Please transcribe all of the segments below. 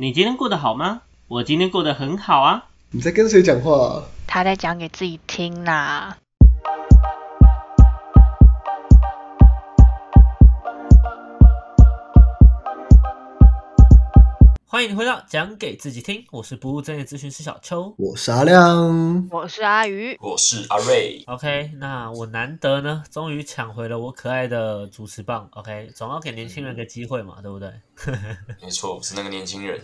你今天过得好吗？我今天过得很好啊。你在跟谁讲话、啊？他在讲给自己听啦。欢迎回到讲给自己听，我是不务正业咨询师小邱。我是阿亮。我是阿鱼，我是阿瑞，OK，那我难得呢，终于抢回了我可爱的主持棒。OK，总要给年轻人个机会嘛，对不对？没错，我是那个年轻人。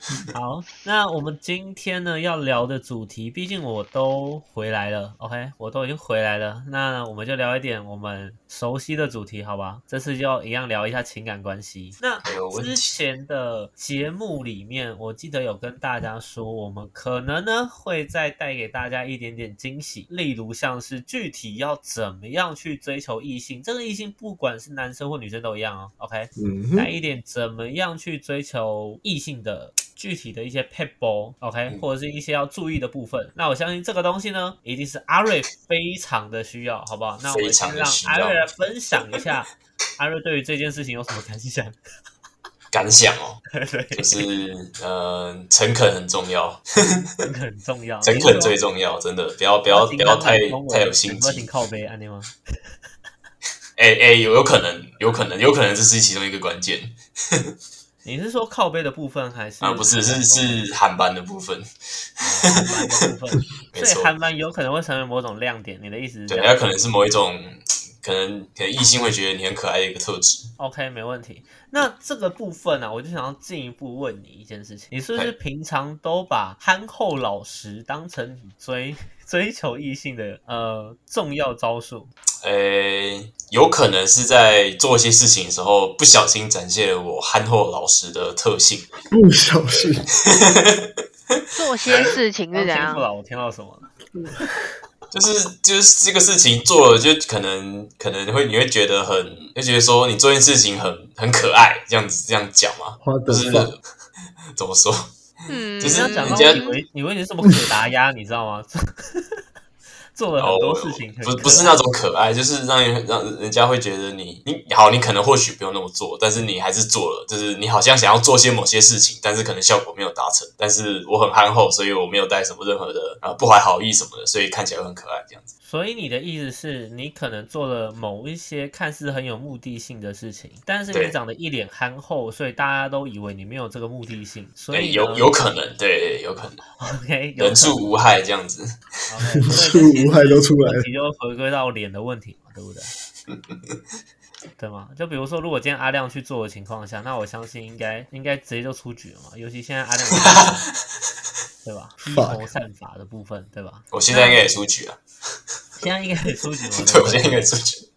好，那我们今天呢要聊的主题，毕竟我都回来了，OK，我都已经回来了，那我们就聊一点我们熟悉的主题，好吧？这次就一样聊一下情感关系。那之前的节目里面，我记得有跟大家说，我们可能呢会再带给大家一点点惊喜，例如像是具体要怎么样去追求异性，这个异性不管是男生或女生都一样哦，OK。嗯，带一点怎么样去追求异性的具体的一些 p e b a o k 嗯或者是一些要注意的部分。那我相信这个东西呢，一定是阿瑞非常的需要，好不好？那我们非常先让阿瑞来分享一下，阿瑞对于这件事情有什么感想？感想哦，就是呃，诚恳很重要，诚恳很重要，诚恳最重要，真的不要不要不要太太有心机。靠背，安内吗？哎哎，有有可能，有可能，有可能这是其中一个关键你是说靠背的部分还是啊，不是是是韩版的部分，哦韩版的部分？所以韩版有可能会成为某种亮点，你的意思是这对，样？它可能是某一种可能可能异性会觉得你很可爱的一个特质。OK，没问题。那这个部分呢、啊，我就想要进一步问你一件事情：你是不是平常都把憨厚老实当成你追追求异性的呃重要招数？呃，有可能是在做一些事情的时候，不小心展现了我憨厚老实的特性。不小心，做些事情是怎样我听到什么了？就是就是这个事情做了，就可能可能会你会觉得很，就觉得说你做件事情很很可爱，这样子这样讲嘛，花的就是放，怎么说？嗯，就是讲以为以为你是什么可达鸭，你知道吗？做了很多事情不不是那种可爱，就是让人让人家会觉得你你好，你可能或许不用那么做，但是你还是做了，就是你好像想要做些某些事情，但是可能效果没有达成。但是我很憨厚，所以我没有带什么任何的啊不怀好意什么的，所以看起来很可爱这样子。所以你的意思是你可能做了某一些看似很有目的性的事情，但是你长得一脸憨厚，所以大家都以为你没有这个目的性，所以有有可能，对，有可能 OK 有人畜无害这样子。OK，出无害都出来了。你就回归到脸的问题嘛，对不对？对吗？就比如说，如果今天阿亮去做的情况下，那我相信应该应该直接就出局了嘛。尤其现在阿亮有 对吧？披头散发的部分，对吧？我现在应该也出局了，现在应该可以出局吗。对我现在应该出局。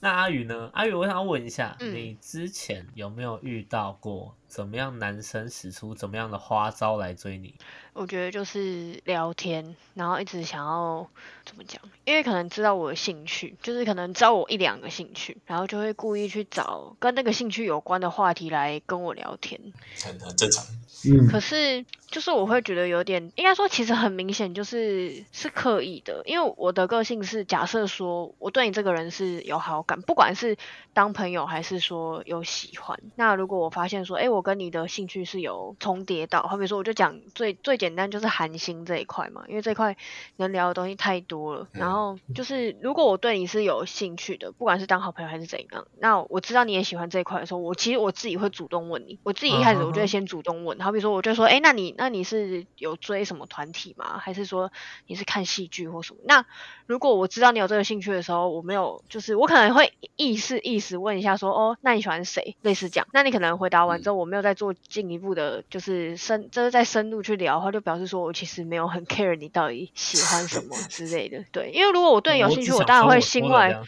那阿宇呢？阿宇，我想问一下，嗯你之前有没有遇到过怎么样男生使出怎么样的花招来追你？我觉得就是聊天，然后一直想要怎么讲？因为可能知道我的兴趣，就是可能知道我一两个兴趣，然后就会故意去找跟那个兴趣有关的话题来跟我聊天。很很正常。嗯，可是就是我会觉得有点，应该说其实很明显就是是刻意的，因为我的个性是假设说我对你这个人是有好感，不管是当朋友还是说有喜欢。那如果我发现说，哎，我跟你的兴趣是有重叠到，好比说我就讲最最简单就是韩星这一块嘛，因为这块能聊的东西太多了。然后就是如果我对你是有兴趣的，不管是当好朋友还是怎样，那我知道你也喜欢这一块的时候，我其实我自己会主动问你，我自己一开始我就会先主动问，好比说我就说，哎，那你那你是有追什么团体吗？还是说你是看戏剧或什么？那如果我知道你有这个兴趣的时候，我没有，就是我可能会意思意思问一下说，哦，那你喜欢谁？类似这样。那你可能回答完之后，我没有再做进一步的，就是深，就是再深入去聊的话，就表示说我其实没有很 care 你到底喜欢什么之类的。对，因为如果我对你有兴趣，我当然会心外，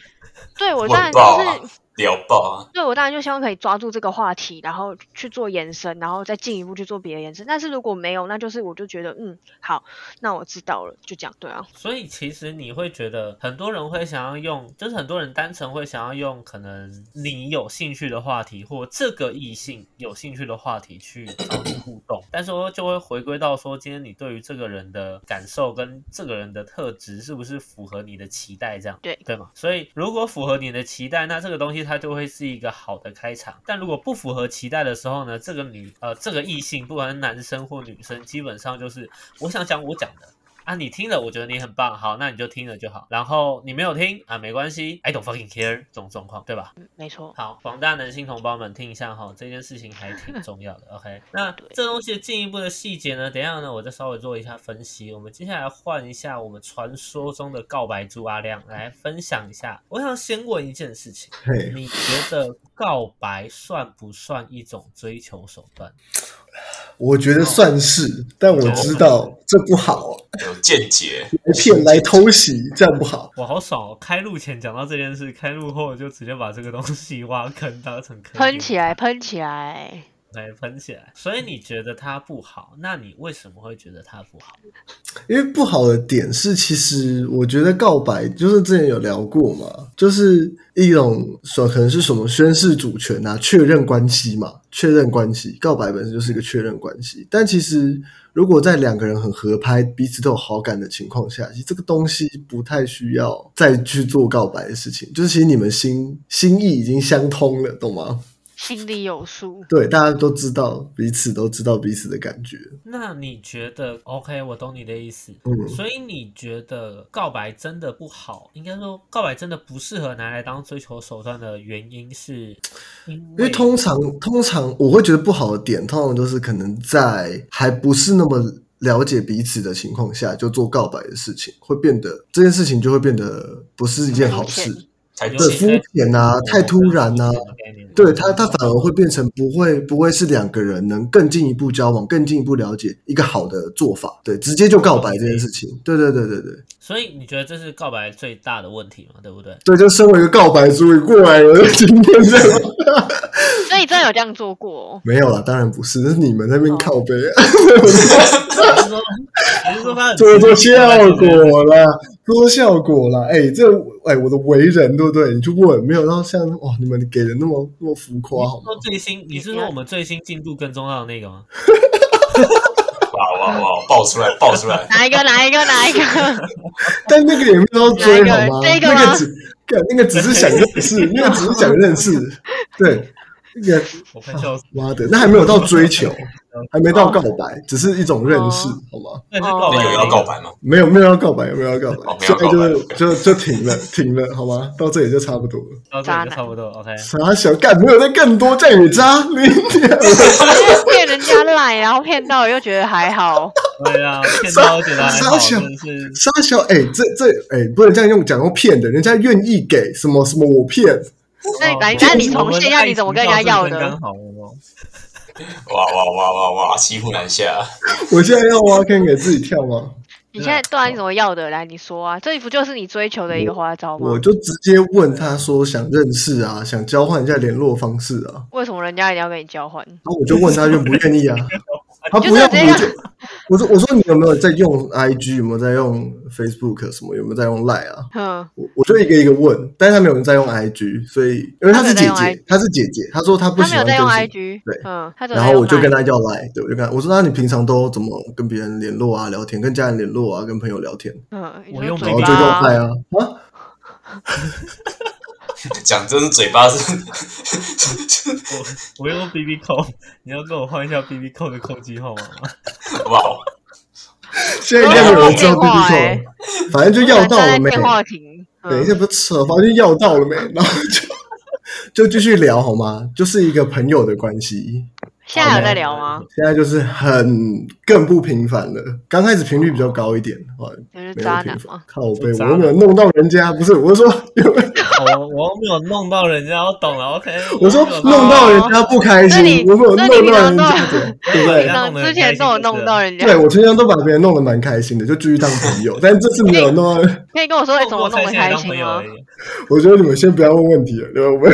对我当然就是。聊爆啊！对，我当然就希望可以抓住这个话题，然后去做延伸，然后再进一步去做别的延伸。但是如果没有，那就是我就觉得，嗯，好，那我知道了，就这样，对啊。所以其实你会觉得很多人会想要用，就是很多人单纯会想要用可能你有兴趣的话题或这个异性有兴趣的话题去找你互动，但是说就会回归到说，今天你对于这个人的感受跟这个人的特质是不是符合你的期待，这样对对吗？所以如果符合你的期待，那这个东西它就会是一个好的开场。但如果不符合期待的时候呢，这个女呃这个异性，不管是男生或女生，基本上就是我想讲我讲的。啊，你听了，我觉得你很棒，好，那你就听了就好。然后你没有听啊，没关系，I don't fucking care 这种状况，对吧？嗯没错。好，广大男性同胞们听一下哈，这件事情还挺重要的。OK，那这东西的进一步的细节呢，等一下呢，我再稍微做一下分析。我们接下来换一下我们传说中的告白猪阿亮来分享一下。我想先问一件事情，你觉得告白算不算一种追求手段？我觉得算是，但我知道这不好，有见解，来骗来偷袭，这样不好。我好爽哦！开路前讲到这件事，开路后就直接把这个东西挖坑当成坑喷起来，喷起来！来喷起来。所以你觉得它不好？那你为什么会觉得它不好？因为不好的点是，其实我觉得告白就是之前有聊过嘛，就是一种说可能是什么宣誓主权啊、确认关系嘛、确认关系。告白本身就是一个确认关系，但其实如果在两个人很合拍、彼此都有好感的情况下，其实这个东西不太需要再去做告白的事情，就是其实你们心心意已经相通了，懂吗？心里有数。对，大家都知道彼此都知道彼此的感觉。那你觉得？OK，我懂你的意思。嗯所以你觉得告白真的不好？应该说告白真的不适合拿来当追求手段的原因是，因因为通常通常我会觉得不好的点，通常都是可能在还不是那么了解彼此的情况下就做告白的事情，会变得这件事情就会变得不是一件好事。才对肤浅啊太突然啊对他，他反而会变成不会不会是两个人能更进一步交往、更进一步了解一个好的做法。对，直接就告白这件事情。对对对对对所以你觉得这是告白最大的问题嘛？对不对？对，就身为一个告白主，义过来人，今天这样 所以你真的有这样做过？哦没有啦，当然不是，那是你们那边靠背啊。你是说你是说他很 做做效果啦，做效果啦。哎、这哎、我的为人对不对？你去问，没有到像哇，你们给的那么那么浮夸好吗？说最新，你是说我们最新进度跟踪到的那个吗？哇哇哇，爆出来爆出来！哪一个？哪一个？哪一个？但那个也没有到追好吗？这个个只干那个只是想认识，那个只是想认识，对。那个我快笑死！妈的，那还没有到追求，还没到告白，只是一种认识，好吗？那是告白那有要告白吗？没有没有要告白，没有要告白哦，没现在有告白就是就就停了，停了，好吗？到这里就差不多了。到这里就差不多 OK。傻小干没有再更多，这样也渣，你骗人家赖，然后骗到又觉得还好。对啊，骗到觉得还好，傻小真的是傻小，哎、这这哎、不能这样用讲用骗的，人家愿意给什么什么我骗，那那你从现要你怎么跟人家要的？哇哇哇哇哇，骑虎难下。我现在要挖坑给自己跳吗？你现在对啊，你怎么要的？来，你说啊，这不就是你追求的一个花招吗？我就直接问他说想认识啊，想交换一下联络方式啊，为什么人家一定要跟你交换？然后我就问他愿不愿意啊，他就不要是这样我就我说我说你有没有在用 IG，有没有在用 Facebook 什么，有没有在用 Line 啊？哼，我我就一个一个问，但是他没有人在用 IG，所以因为她是姐姐，她是姐姐，她说她不他没有在用喜欢跟谁 IG，对然后我就跟 Line 他要来，对，我就跟他我说那你平常都怎么跟别人联络啊、聊天，跟家人联络啊、跟朋友聊天，嗯，我用说嘴然后就用巴爱啊啊，讲真，嘴巴是我我用 B B 扣，你要跟我换一下 B B 扣的扣机号码吗？哇，现在应该没有人知道 B 电话 B 欸 Q，反正就要到了没？电话亭，等一嗯下不是扯，反正就要到了没？然后就就继续聊好吗？就是一个朋友的关系，现在有在聊吗？现在就是很更不频繁了。刚开始频率比较高一点，啊，就是没有渣男嘛。频繁靠背，我又没有弄到人家，不是，我是 说，我我没有弄到人家，我懂了。OK，我说弄到人家不开心，我没有弄到人家都，对不对之前都有弄到人家对，我平常都把别人弄得蛮开心的，就继续当朋友。但这次没有弄到，可以跟我说，哎，怎么弄得开心吗。我觉得你们先不要问问题了，对吧？我们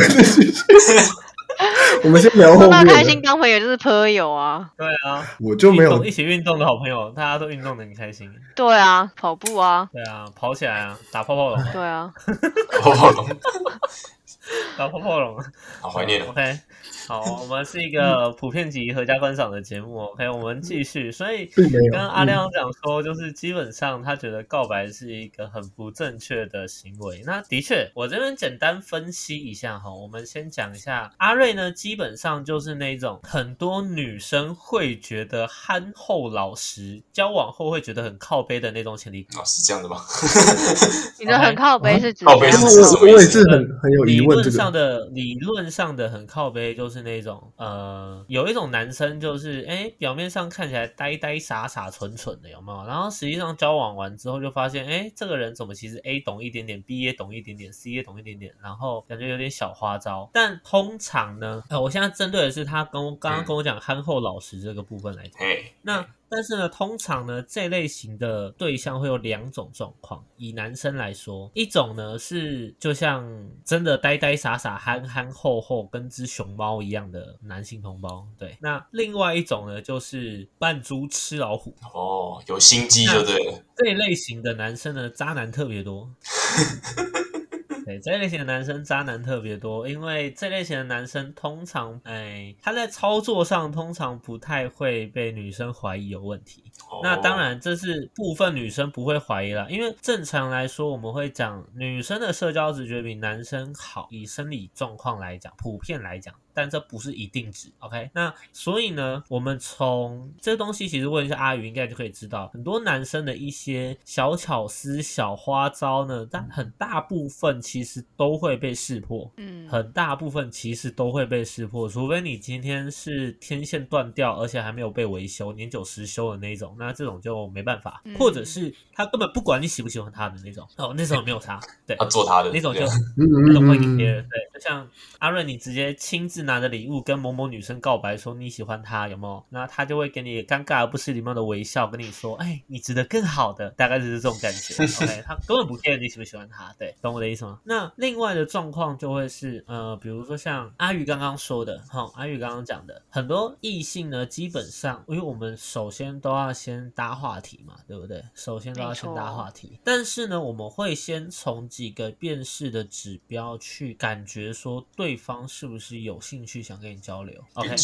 我们先聊后弄到面的开心。当朋友就是朋友啊，对啊，我就没有一起运动的好朋友，大家都运动的很开心。对啊，跑步啊，对啊，跑起来啊，打泡泡龙啊。对啊，泡泡龙，打破破龙，好怀念哦。OK，好，我们是一个普遍级合家观赏的节目。OK，我们继续。所以跟阿亮讲说，就是基本上他觉得告白是一个很不正确的行为。那的确，我这边简单分析一下哈。我们先讲一下阿瑞呢，基本上就是那种很多女生会觉得憨厚老实，交往后会觉得很靠背的那种潜力股。哦，是这样的吗？你的很靠背是指靠背怎样我是指什么意思我也是很很有疑理论问这个。上的理论上的很靠背，就是那种呃，有一种男生就是哎，表面上看起来呆呆傻傻蠢蠢的，有没有？然后实际上交往完之后就发现，哎，这个人怎么其实 A 懂一点点，B 也懂一点点，C 也懂一点点，然后感觉有点小花招。但通常呢，呃，我现在针对的是他跟我刚刚跟我讲憨厚老实这个部分来讲。嘿，那但是呢，通常呢，这类型的对象会有两种状况。以男生来说，一种呢是就像真的呆呆傻傻、憨憨厚厚，跟只熊猫一样的男性同胞。对，那另外一种呢，就是扮猪吃老虎。哦，有心机就对了。这一类型的男生呢，渣男特别多。对，这类型的男生渣男特别多，因为这类型的男生通常，哎，他在操作上通常不太会被女生怀疑有问题。哦那当，然，这是部分女生不会怀疑啦，因为正常来说，我们会讲女生的社交直觉比男生好，以生理状况来讲，普遍来讲，但这不是一定值。OK，那所以呢，我们从这东西其实问一下阿宇，应该就可以知道，很多男生的一些小巧思、小花招呢，但很大部分其实都会被识破。嗯，很大部分其实都会被识破，除非你今天是天线断掉，而且还没有被维修、年久失修的那种，那这种就没办法。嗯或者是他根本不管你喜不喜欢他的那种，哦，那种没有他，对他，做他的那种就那种会给别人，对，就像阿润，你直接亲自拿着礼物跟某某女生告白，说你喜欢她，有没有？那他就会给你尴尬而不失礼貌的微笑，跟你说，哎，你值得更好的，大概就是这种感觉。OK，他根本不 care 你喜不喜欢他，对，懂我的意思吗？那另外的状况就会是，呃，比如说像阿宇刚刚说的，哈、阿宇刚刚讲的，很多异性呢，基本上，因为我们首先都要先搭话题嘛，对不对？首先都要先搭话题，但是呢，我们会先从几个辨识的指标去感觉说对方是不是有兴趣想跟你交流。OK。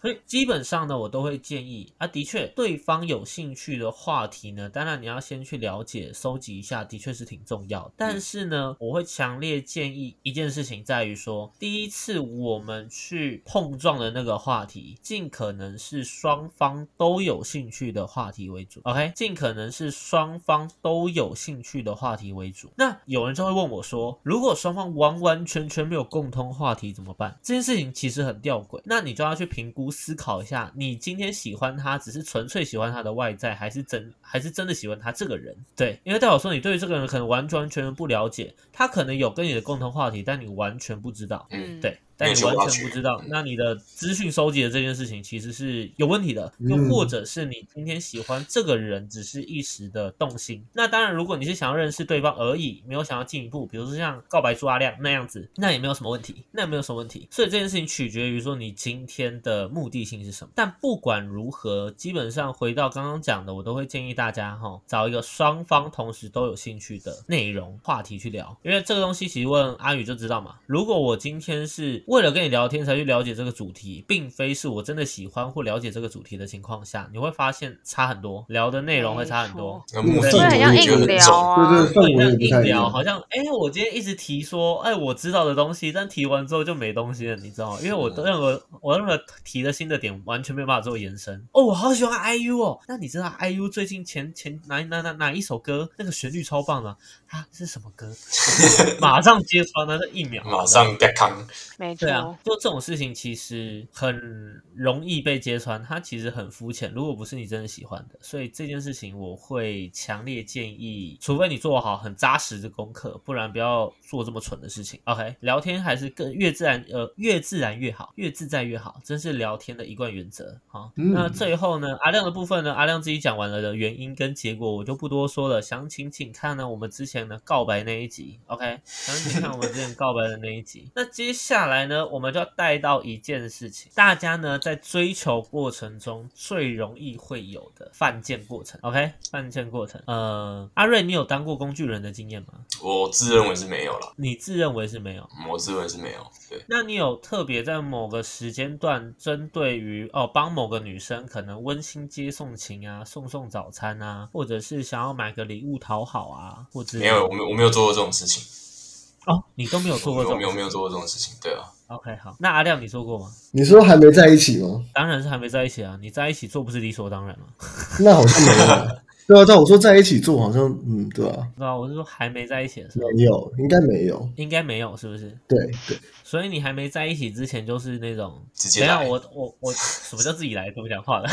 所以基本上呢，我都会建议啊，的确，对方有兴趣的话题呢，当然你要先去了解、收集一下，的确是挺重要的。但是呢，我会强烈建议一件事情，在于说，第一次我们去碰撞的那个话题，尽可能是双方都有兴趣的话题为主。OK，尽可能是双方都有兴趣的话题为主。那有人就会问我说，如果双方完完全全没有共通话题怎么办？这件事情其实很吊诡，那你就要去评估思考一下，你今天喜欢他只是纯粹喜欢他的外在，还是真还是真的喜欢他这个人？对，因为代表说你对于这个人可能完完全全不了解，他可能有跟你的共同话题，但你完全不知道。嗯，对，但你完全不知道，那你的资讯收集的这件事情其实是有问题的，又嗯或者是你今天喜欢这个人只是一时的动心。那当然，如果你是想要认识对方而已，没有想要进一步，比如说像告白朱阿亮那样子，那也没有什么问题，那也没有什么问题。所以这件事情取决于说你今天的目的性是什么。但不管如何，基本上回到刚刚讲的，我都会建议大家哈，找一个双方同时都有兴趣的内容话题去聊，因为这个东西其实问阿宇就知道嘛。如果我今天是为了跟你聊天才去了解这个主题，并非是我真的喜欢或了解这个主题的情况下，你会发现差很多，聊的内容会差很多。那目的对很像硬聊。啊，对对，氛围硬聊。好像哎、我今天一直提说，哎，我知道的东西，但提完之后就没东西了，你知道吗？因为我嗯任何我任何提的新的点完全没有办法做延伸。哦，我好喜欢 IU 哦，那你知道 IU 最近前前哪哪哪哪一首歌那个旋律超棒的啊？是什么歌？马上揭穿了，那一秒，马上 get 康，没对啊错，，做这种事情其实很容易被揭穿，它其实很肤浅。如果不是你真的喜欢的，所以这件事情我会强烈建议，除非你做好很扎实的功课，不然不要做这么蠢的事情。OK，聊天还是更越自然，呃，越自然越好，越自在越好，这是聊天的一贯原则。好，嗯那最后呢，阿亮的部分呢，阿亮自己讲完了的原因跟结果，我就不多说了，详情请看呢我们之前的告白那一集。OK，详情看我们之前告白的那一集。那接下来来呢，我们就要带到一件事情，大家呢在追求过程中最容易会有的犯贱过程。OK，犯贱过程。呃，阿瑞，你有当过工具人的经验吗？我自认为是没有了，你自认为是没有。我自认为是没有。对，那你有特别在某个时间段，针对于哦帮某个女生可能温馨接送情啊，送送早餐啊，或者是想要买个礼物讨好啊，或者没有，我没有我没有做过这种事情。哦，你都没有做过这种，没有没有做过这种事情。对啊。OK，好，那阿亮你做过吗？你说还没在一起吗？当然是还没在一起啊，你在一起做不是理所当然吗？那好像没有。对啊，但我说在一起做好像，嗯，对啊，对啊，我是说还没在一起的时候，没有，应该没有。应该没有，是不是？对对，所以你还没在一起之前就是那种，直接来，等一下我我我什么叫自己来？怎么讲话的？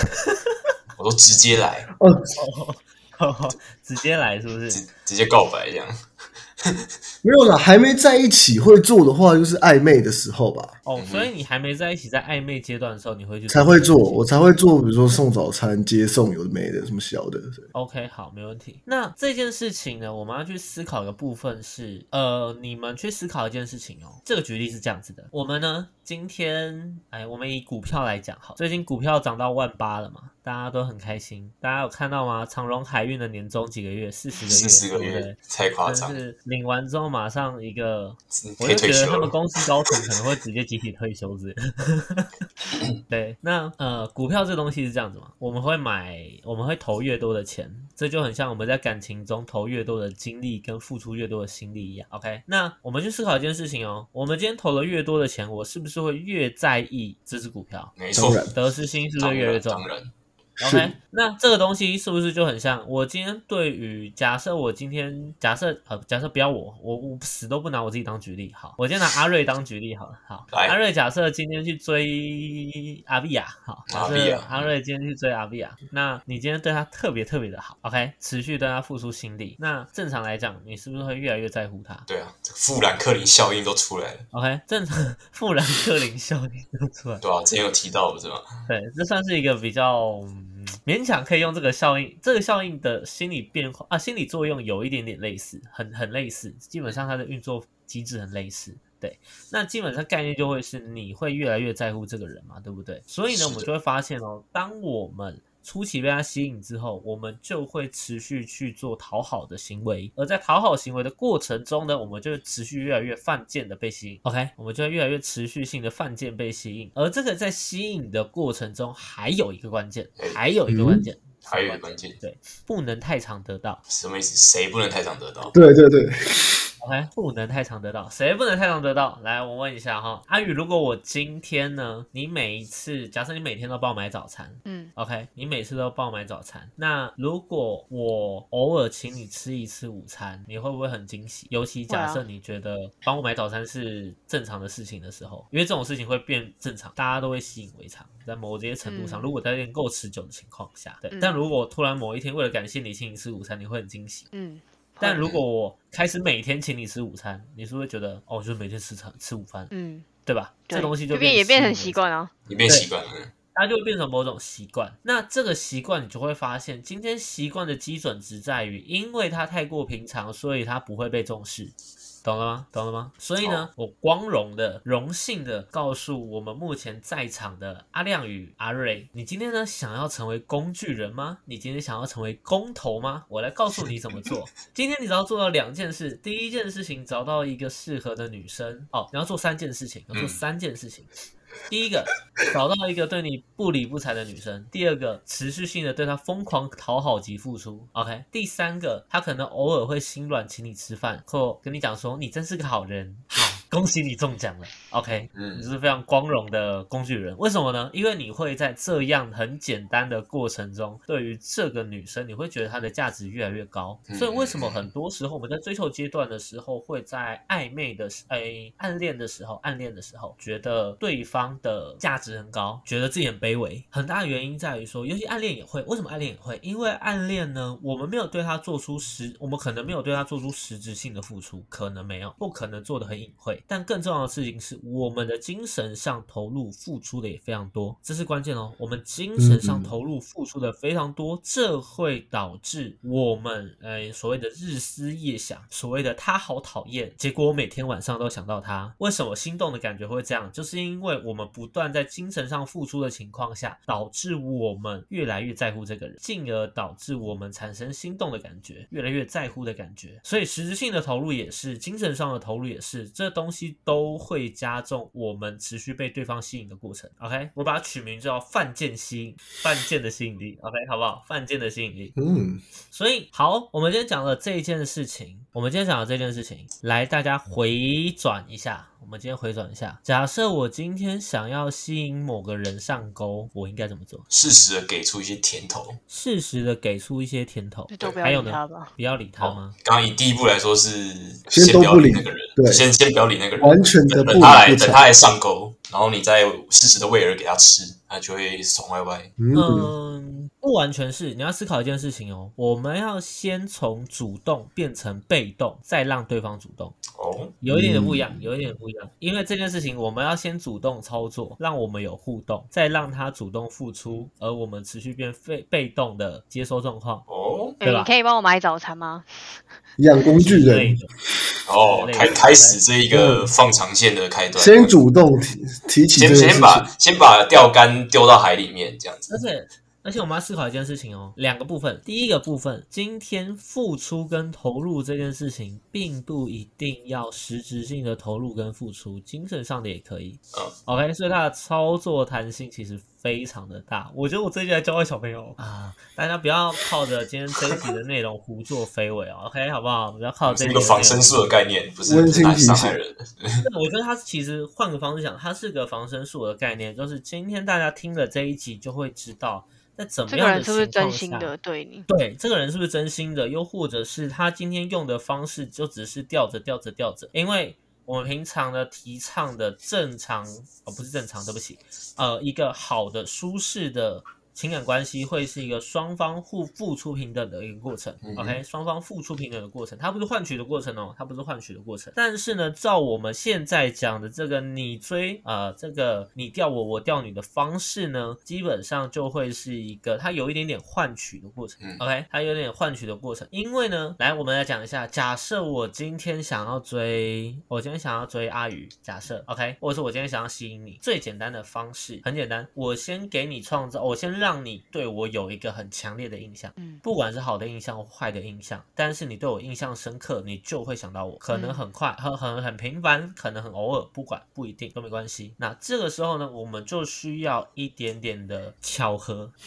我都直接来，哦，直接来是不是？直直接告白这样。没有啦，还没在一起会做的话，就是暧昧的时候吧，哦，所以你还没在一起，在暧昧阶段的时候，你会去才会做，我才会做，比如说送早餐、接送，有的没的，什么小的。OK，好，没问题。那这件事情呢，我们要去思考的部分是，呃，你们去思考一件事情哦。这个举例是这样子的，我们呢，今天，哎，我们以股票来讲，好，最近股票涨到万八了嘛，大家都很开心。大家有看到吗？长荣海运的年终几个月？四十个月，四十个月？太夸张真，是领完之后马上一个，我就觉得他们。公司高层可能会直接集体退休之类的。对，那呃，股票这东西是这样子嘛，我们会买，我们会投越多的钱，这就很像我们在感情中投越多的精力跟付出越多的心力一样。OK，那我们去思考一件事情哦，我们今天投了越多的钱，我是不是会越在意这只股票？没错，得失心是不是越来越重？当然，OK，那这个东西是不是就很像我今天对于假设我今天假设呃假设不要我我我死都不拿我自己当举例好，我今天拿阿瑞当举例好了好，来阿瑞假设今天去追阿比亚好，假设阿碧亚阿瑞今天去追阿比亚，那你今天对他特别特别的好，OK，持续对他付出心力，那正常来讲你是不是会越来越在乎他对啊，这个富兰克林效应都出来了，？OK，正常富兰克林效应都出来了。对啊、之前有提到不是吗？对，这算是一个比较、嗯勉强可以用这个效应，这个效应的心理变化啊，心理作用有一点点类似，很很类似，基本上它的运作机制很类似。对，那基本上概念就会是你会越来越在乎这个人嘛，对不对？所以呢，我们就会发现哦，当我们初期被他吸引之后，我们就会持续去做讨好的行为，而在讨好行为的过程中呢，我们就会持续越来越犯贱的被吸引。OK，我们就会越来越持续性的犯贱被吸引，而这个在吸引的过程中，还有一个关键，还有一个关键，还有一个关键，对不能太常得到。什么意思？谁不能太常得到？对对对，OK，不能太常得到，谁不能太常得到？来，我问一下哈，阿宇，如果我今天呢，你每一次，假设你每天都帮我买早餐嗯，，OK，你每次都帮我买早餐，那如果我偶尔请你吃一次午餐，你会不会很惊喜？尤其假设你觉得帮我买早餐是正常的事情的时候，因为这种事情会变正常，大家都会习以为常，在某些程度上，嗯如果在练够持久的情况下，对。嗯但如果突然某一天为了感谢你请你吃午餐，你会很惊喜。嗯，但如果我开始每天请你吃午餐，你是不是觉得哦，就是每天吃餐吃午饭，嗯，对吧？这对东西就变变也变成习习，惯了。也变习惯了，它就会变成某种习惯。那这个习惯，你就会发现，今天习惯的基准值在于，因为它太过平常，所以它不会被重视。懂了吗？懂了吗？所以呢，我光荣的、荣幸的告诉我们目前在场的阿亮与阿瑞，你今天呢想要成为工具人吗？你今天想要成为工头吗？我来告诉你怎么做。今天你只要做到两件事，第一件事情找到一个适合的女生哦，你要做三件事情，要做嗯三件事情。第一个，找到一个对你不理不睬的女生；第二个，持续性的对她疯狂讨好及付出。OK，第三个，她可能偶尔会心软请你吃饭，或跟你讲说你真是个好人，恭喜你中奖了。OK，你嗯，是非常光荣的工具人。为什么呢？因为你会在这样很简单的过程中，对于这个女生，你会觉得她的价值越来越高。嗯所以为什么很多时候我们在追求阶段的时候，会在暧昧的时，哎，暗恋的时候，暗恋的时候，觉得对方的价值很高，觉得自己很卑微。很大的原因在于说，尤其暗恋也会。为什么暗恋也会？因为暗恋呢，我们没有对他做出实，我们可能没有对他做出实质性的付出，可能没有，不可能做的很隐晦。对，但更重要的事情是，我们的精神上投入付出的也非常多，这是关键哦。我们精神上投入付出的非常多，这会导致我们呃所谓的日思夜想，所谓的他好讨厌，结果我每天晚上都想到他。为什么心动的感觉会这样？就是因为我们不断在精神上付出的情况下，导致我们越来越在乎这个人，进而导致我们产生心动的感觉，越来越在乎的感觉。所以实质性的投入也是，精神上的投入也是，这东西都会加重我们持续被对方吸引的过程。OK，我把它取名叫犯贱吸引，犯贱的吸引力。OK，好不好？犯贱的吸引力。嗯，所以好，我们今天讲了这一件事情，我们今天讲的这件事情，来大家回转一下。我们今天回转一下，假设我今天想要吸引某个人上钩，我应该怎么做？适时的给出一些甜头。适时的给出一些甜头就，都不要还有呢理他吧。不要理他吗？刚刚以第一步来说是先都不要理那个人，对先先不要理那个人，完全的不等他来。等他来上钩，然后你再适时的喂饵给他吃，他就会爽歪歪。嗯，嗯，不完全是，你要思考一件事情哦。我们要先从主动变成被动，再让对方主动，哦，有一点点不一样，有一点点不一样。因为这件事情，我们要先主动操作，让我们有互动，再让他主动付出，而我们持续变被被动的接收状况哦，哎、对吧你可以帮我买早餐吗？养工具人。哦，开开始这一个放长线的开端，先主动提提起。先先把先把钓竿丢到海里面，这样子。而且而且我们要思考一件事情哦，两个部分。第一个部分，今天付出跟投入这件事情，并不一定要实质性的投入跟付出，精神上的也可以。嗯，OK，所以它的操作弹性其实非常的大。我觉得我最近在教会小朋友啊，大家不要靠着今天这一集的内容胡作非为哦，OK，好不好？不要靠这一个防身术的概念，不是来伤害人。我觉得它其实换个方式讲，它是个防身术的概念，就是今天大家听了这一集就会知道，在怎么样的个人是不是真心的对你？对，这个人是不是真心的？又或者是他今天用的方式就只是吊着吊着吊着？因为我们平常的提倡的正常，哦，不是正常，对不起，呃，一个好的舒适的情感关系会是一个双方互付出平等的一个过程。嗯 OK，双方付出平等的过程，它不是换取的过程哦，它不是换取的过程。但是呢，照我们现在讲的这个你追呃，这个你钓我，我钓你的方式呢，基本上就会是一个它有一点点换取的过程。嗯 OK，它有点换取的过程。因为呢，来我们来讲一下，假设我今天想要追，我今天想要追阿宇，假设 OK，或者是我今天想要吸引你，最简单的方式很简单，我先给你创造，我先让你对我有一个很强烈的印象。嗯，不管是好的印象或坏的印象，但是你对我印象深刻，你就会想到我。可能很快、很很很频繁，可能很偶尔，不管不一定都没关系。那这个时候呢，我们就需要一点点的巧合。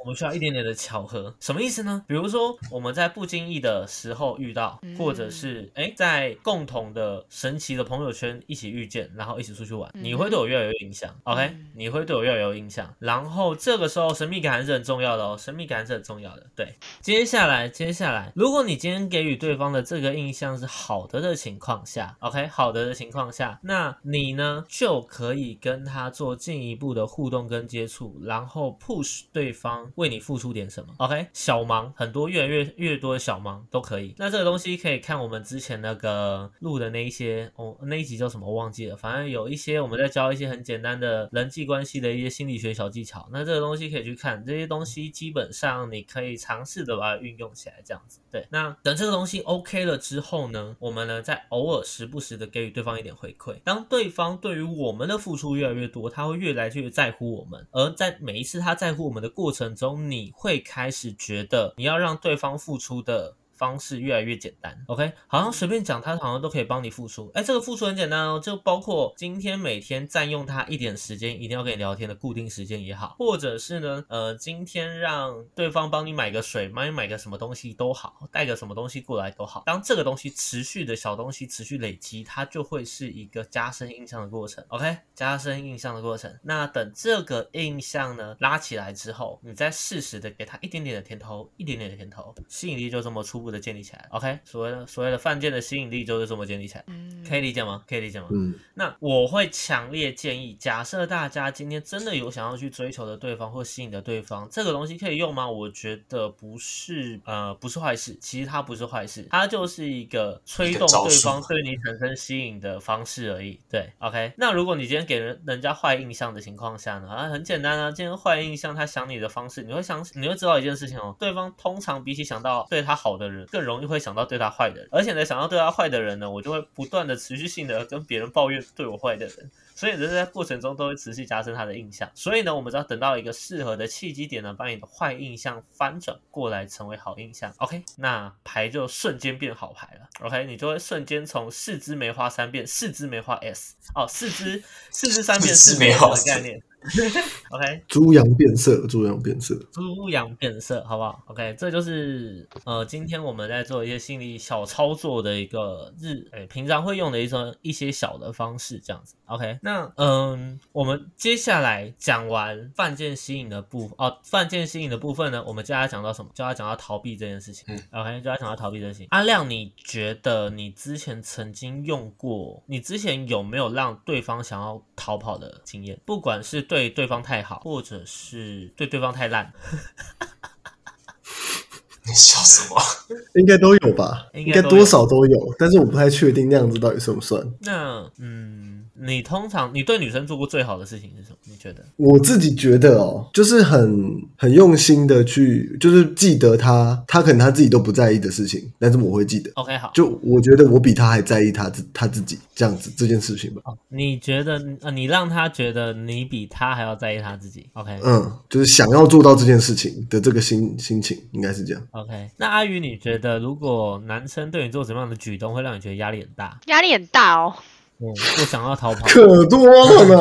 我们需要一点点的巧合，什么意思呢？比如说我们在不经意的时候遇到，嗯或者是哎在共同的神奇的朋友圈一起遇见，然后一起出去玩，嗯你会对我越来越有印象。OK，嗯你会对我越来越有印象。然后这个时候神秘感还是很重要的哦，神秘感还是很重要的。对，接下来接下来，如果你今天给予对方的这个印象是好的的情况下，OK，好的的情况下，那你呢就可以跟他做进一步的互动跟接触，然后 push 对方为你付出点什么。OK，小忙很多，越来越越多的小忙都可以。那这个东西可以看我们之前那个录的那一些哦，那一集叫什么我忘记了，反正有一些我们在教一些很简单的人际关系的一些心理学小技巧。那这个东西可以去看，这些东西基本上你可以尝试的把它运用起来，这样子。对，那等这个东西 OK 了之后呢，我们呢再偶尔时不时的给予对方一点回馈。当对方对于我们的付出越来越多，他会越来越在乎我们，而在每一次他在乎我们的过程中，你会开始觉得你要让对方付出的。方式越来越简单，OK，好像随便讲，他好像都可以帮你付出。哎，这个付出很简单哦，就包括今天每天占用他一点时间，一定要跟你聊天的固定时间也好，或者是呢，呃，今天让对方帮你买个水，帮你买个什么东西都好，带个什么东西过来都好。当这个东西持续的小东西持续累积，它就会是一个加深印象的过程，OK，加深印象的过程。那等这个印象呢拉起来之后，你再适时的给他一点点的甜头，一点点的甜头，吸引力就这么初步步的建立起来。OK，所谓的所谓的犯贱的吸引力就是这么建立起来，嗯，可以理解吗？可以理解吗？嗯，那我会强烈建议，假设大家今天真的有想要去追求的对方或吸引的对方，这个东西可以用吗？我觉得不是，呃，不是坏事。其实它不是坏事，它就是一个推动对方对你产生吸引的方式而已。对，OK。那如果你今天给人人家坏印象的情况下呢？啊，很简单啊，今天坏印象，他想你的方式，你会想，你会知道一件事情哦，对方通常比起想到对他好的人，更容易会想到对他坏的人，而且呢，想到对他坏的人呢，我就会不断的持续性的跟别人抱怨对我坏的人。所以人在过程中都会持续加深他的印象。所以呢，我们只要等到一个适合的契机点呢，把你的坏印象翻转过来成为好印象。OK，那牌就瞬间变好牌了。OK，你就会瞬间从四枝梅花三变四枝梅花 S 哦，四枝四枝三变四梅花的概念。OK，猪羊变色，猪羊变色，猪羊变色，好不好？OK，这就是呃，今天我们在做一些心理小操作的一个日，诶，平常会用的一种一些小的方式，这样子。OK，那嗯，我们接下来讲完犯贱吸引的部哦，犯贱吸引的部分呢，我们接下来讲到什么？就要讲到逃避这件事情。嗯，OK，就要讲到逃避这件事情。阿亮，你觉得你之前曾经用过，你之前有没有让对方想要逃跑的经验？不管是对对方太好，或者是对对方太烂，你笑什么？应该都有吧？应该都有应该多少都有，但是我不太确定那样子到底算不算。那嗯，你通常你对女生做过最好的事情是什么？你觉得？我自己觉得哦，就是很很用心的去，就是记得她，她可能她自己都不在意的事情，但是我会记得。OK，好，就我觉得我比她还在意她自她自己这样子这件事情吧。你觉得呃，你让她觉得你比她还要在意她自己？OK，嗯，就是想要做到这件事情的这个心心情，应该是这样。OK，那阿宇，你觉得如果男生对你做什么样的举动会让你觉得压力很大？压力很大哦。嗯，不想要逃跑，可多了呢。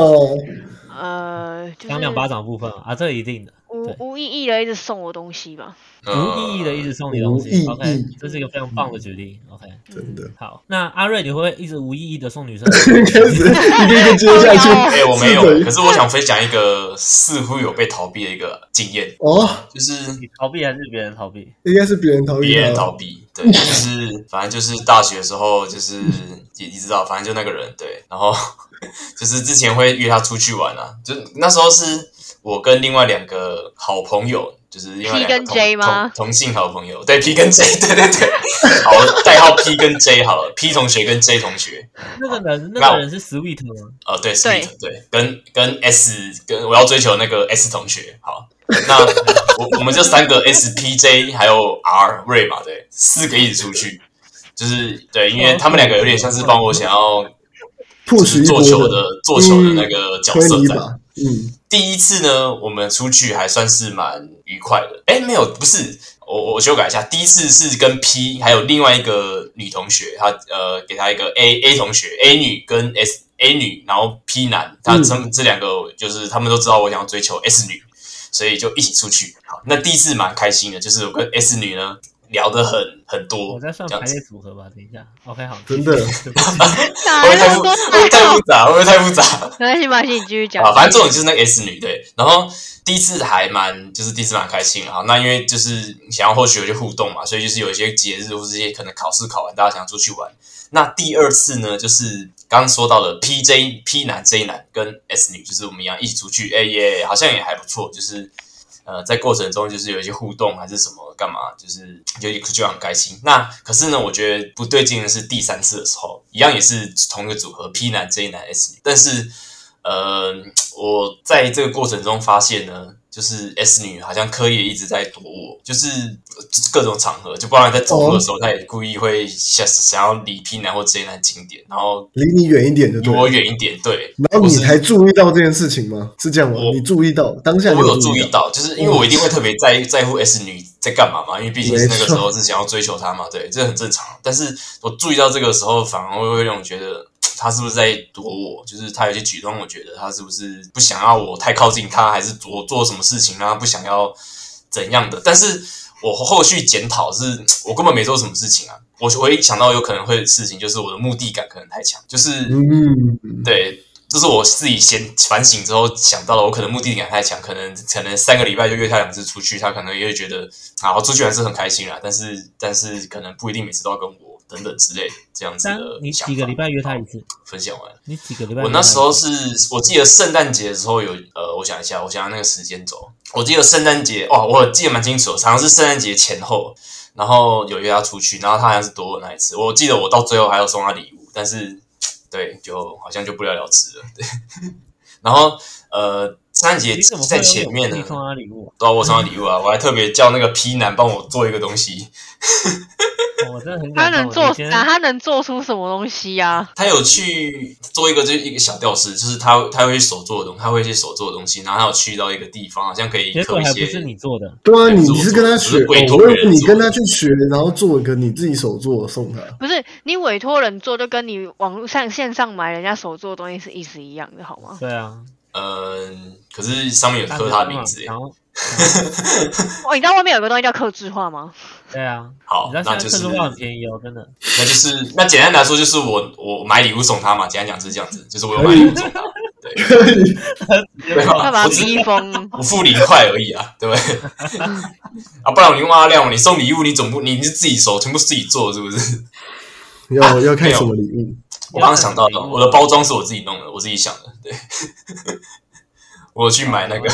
呃，就是讲两巴掌部分啊，这一定的，对无无意义的一直送我东西吧。无意义的一直送你东西，OK，这是一个非常棒的举例，OK。真的，好，那阿瑞，你会不会一直无意义的送女生？开始 一个一个接下去。哎、我没有可是我想分享一个似乎有被逃避的一个经验，哦，就是你逃避还是别人逃避？应该是别人逃避别人逃避，对，就是反正就是大学的时候，就是也你知道，反正就那个人，对，然后就是之前会约他出去玩啊，就那时候是我跟另外两个好朋友，就是另外 P 跟两个同 J 吗？同同性好朋友，对 P 跟 J，对对对，好，代号 P 跟 J 好了，P 同学跟 J 同学，那个人，那那个人是 sweet 吗？呃，对对，Sweet，对，跟跟 S 跟我要追求那个 S 同学，好，那我我们就三个 S P J 还有 R 瑞嘛，对，四个一起出去，就是对，因为他们两个有点像是帮我想要就是做球的做球的那个角色在。嗯，第一次呢，我们出去还算是蛮愉快的。哎，没有，不是，我我修改一下，第一次是跟 P 还有另外一个女同学，她呃给她一个 A A 同学 A 女跟 S A 女，然后 P 男，他嗯他们这两个就是他们都知道我想要追求 S 女，所以就一起出去。好，那第一次蛮开心的，就是我跟 S 女呢聊得很很多，我在算排列组合吧，等一下。OK，好，真的会不会太复杂？会不会太复杂？没关系，没关系，你继续讲。啊，反正这种就是那个 S 女对，然后第一次还蛮，就是第一次蛮开心的哈。那因为就是想要或许有些互动嘛，所以就是有一些节日或是一些可能考试考完，大家想出去玩。那第二次呢，就是刚刚说到的 P J P 男 J 男跟 S 女，就是我们一样一起出去，哎、耶好像也还不错，就是呃在过程中就是有一些互动还是什么干嘛，就是就就很开心。那可是呢，我觉得不对劲的是第三次的时候，一样也是同一个组合 P 男 J 男 S 女，但是呃，我在这个过程中发现呢，就是 S 女好像刻意一直在躲我，就是就是各种场合，就包含在走路的时候，她也故意会想想要离 P 男或 J 男近点，然后离你远一点就离我。远一点。对，然后你或是才注意到这件事情吗？是这样吗我？你注意到当下你我有注注意到，就是因为我一定会特别在在乎 S 女在干嘛嘛，因为毕竟是那个时候是想要追求她嘛，对，这很正常。但是我注意到这个时候，反而会让我觉得她是不是在躲我，就是他有些举动，我觉得他是不是不想要我太靠近他，还是做做什么事情让他不想要怎样的？但是我后续检讨是，我根本没做什么事情啊。我我一想到有可能会的事情，就是我的目的感可能太强，就是嗯，对，这是我自己先反省之后想到了，我可能目的感太强，可能可能三个礼拜就约他两次出去，他可能也会觉得啊，我出去还是很开心啦，但是但是可能不一定每次都要跟我等等之类这样子的你想法几个礼拜约他一次？分享完。你几个礼拜？我那时候是我记得圣诞节的时候有呃，我想一下，我想想那个时间轴，我记得圣诞节哇，我记得蛮清楚的，好像是圣诞节前后，然后有约他出去，然后他好像是躲我那一次，我记得我到最后还有送他礼物，但是对，就好像就不了了之了，对。然后呃，圣诞节你怎么在前面呢送他礼物啊？对啊，我送他礼物啊，我还特别叫那个 P 男帮我做一个东西，哦我真的很他感动。能做啥？他能做出什么东西呀、他有去做一个就是一个小吊饰，就是他他会去手做的东西，他会去手做的东西，然后他有去到一个地方，好像可以结果刻一些还不是你做的，对啊，你是我你是跟他学，委托人你跟他去学，然后做一个你自己手做的送他。不是你委托人做，就跟你网络上线上买人家手做的东西是意思一样的，好吗？对啊，嗯，可是上面有刻他的名字耶。然后哦，你知道外面有个东西叫刻字化吗？对啊，好那就是便宜哦，真的。那就是那简单来说，就是我我买礼物送他嘛。简单讲是这样子，就是我有买礼物送他，对对要吧？把它我只是逼疯。我付你一块而已啊，对不对？啊，不然你用阿亮，你送礼物你总不你是自己手全部自己做是不是？要要看什么礼物？我刚刚想到了，我的包装是我自己弄的，我自己想的，对。我去买那个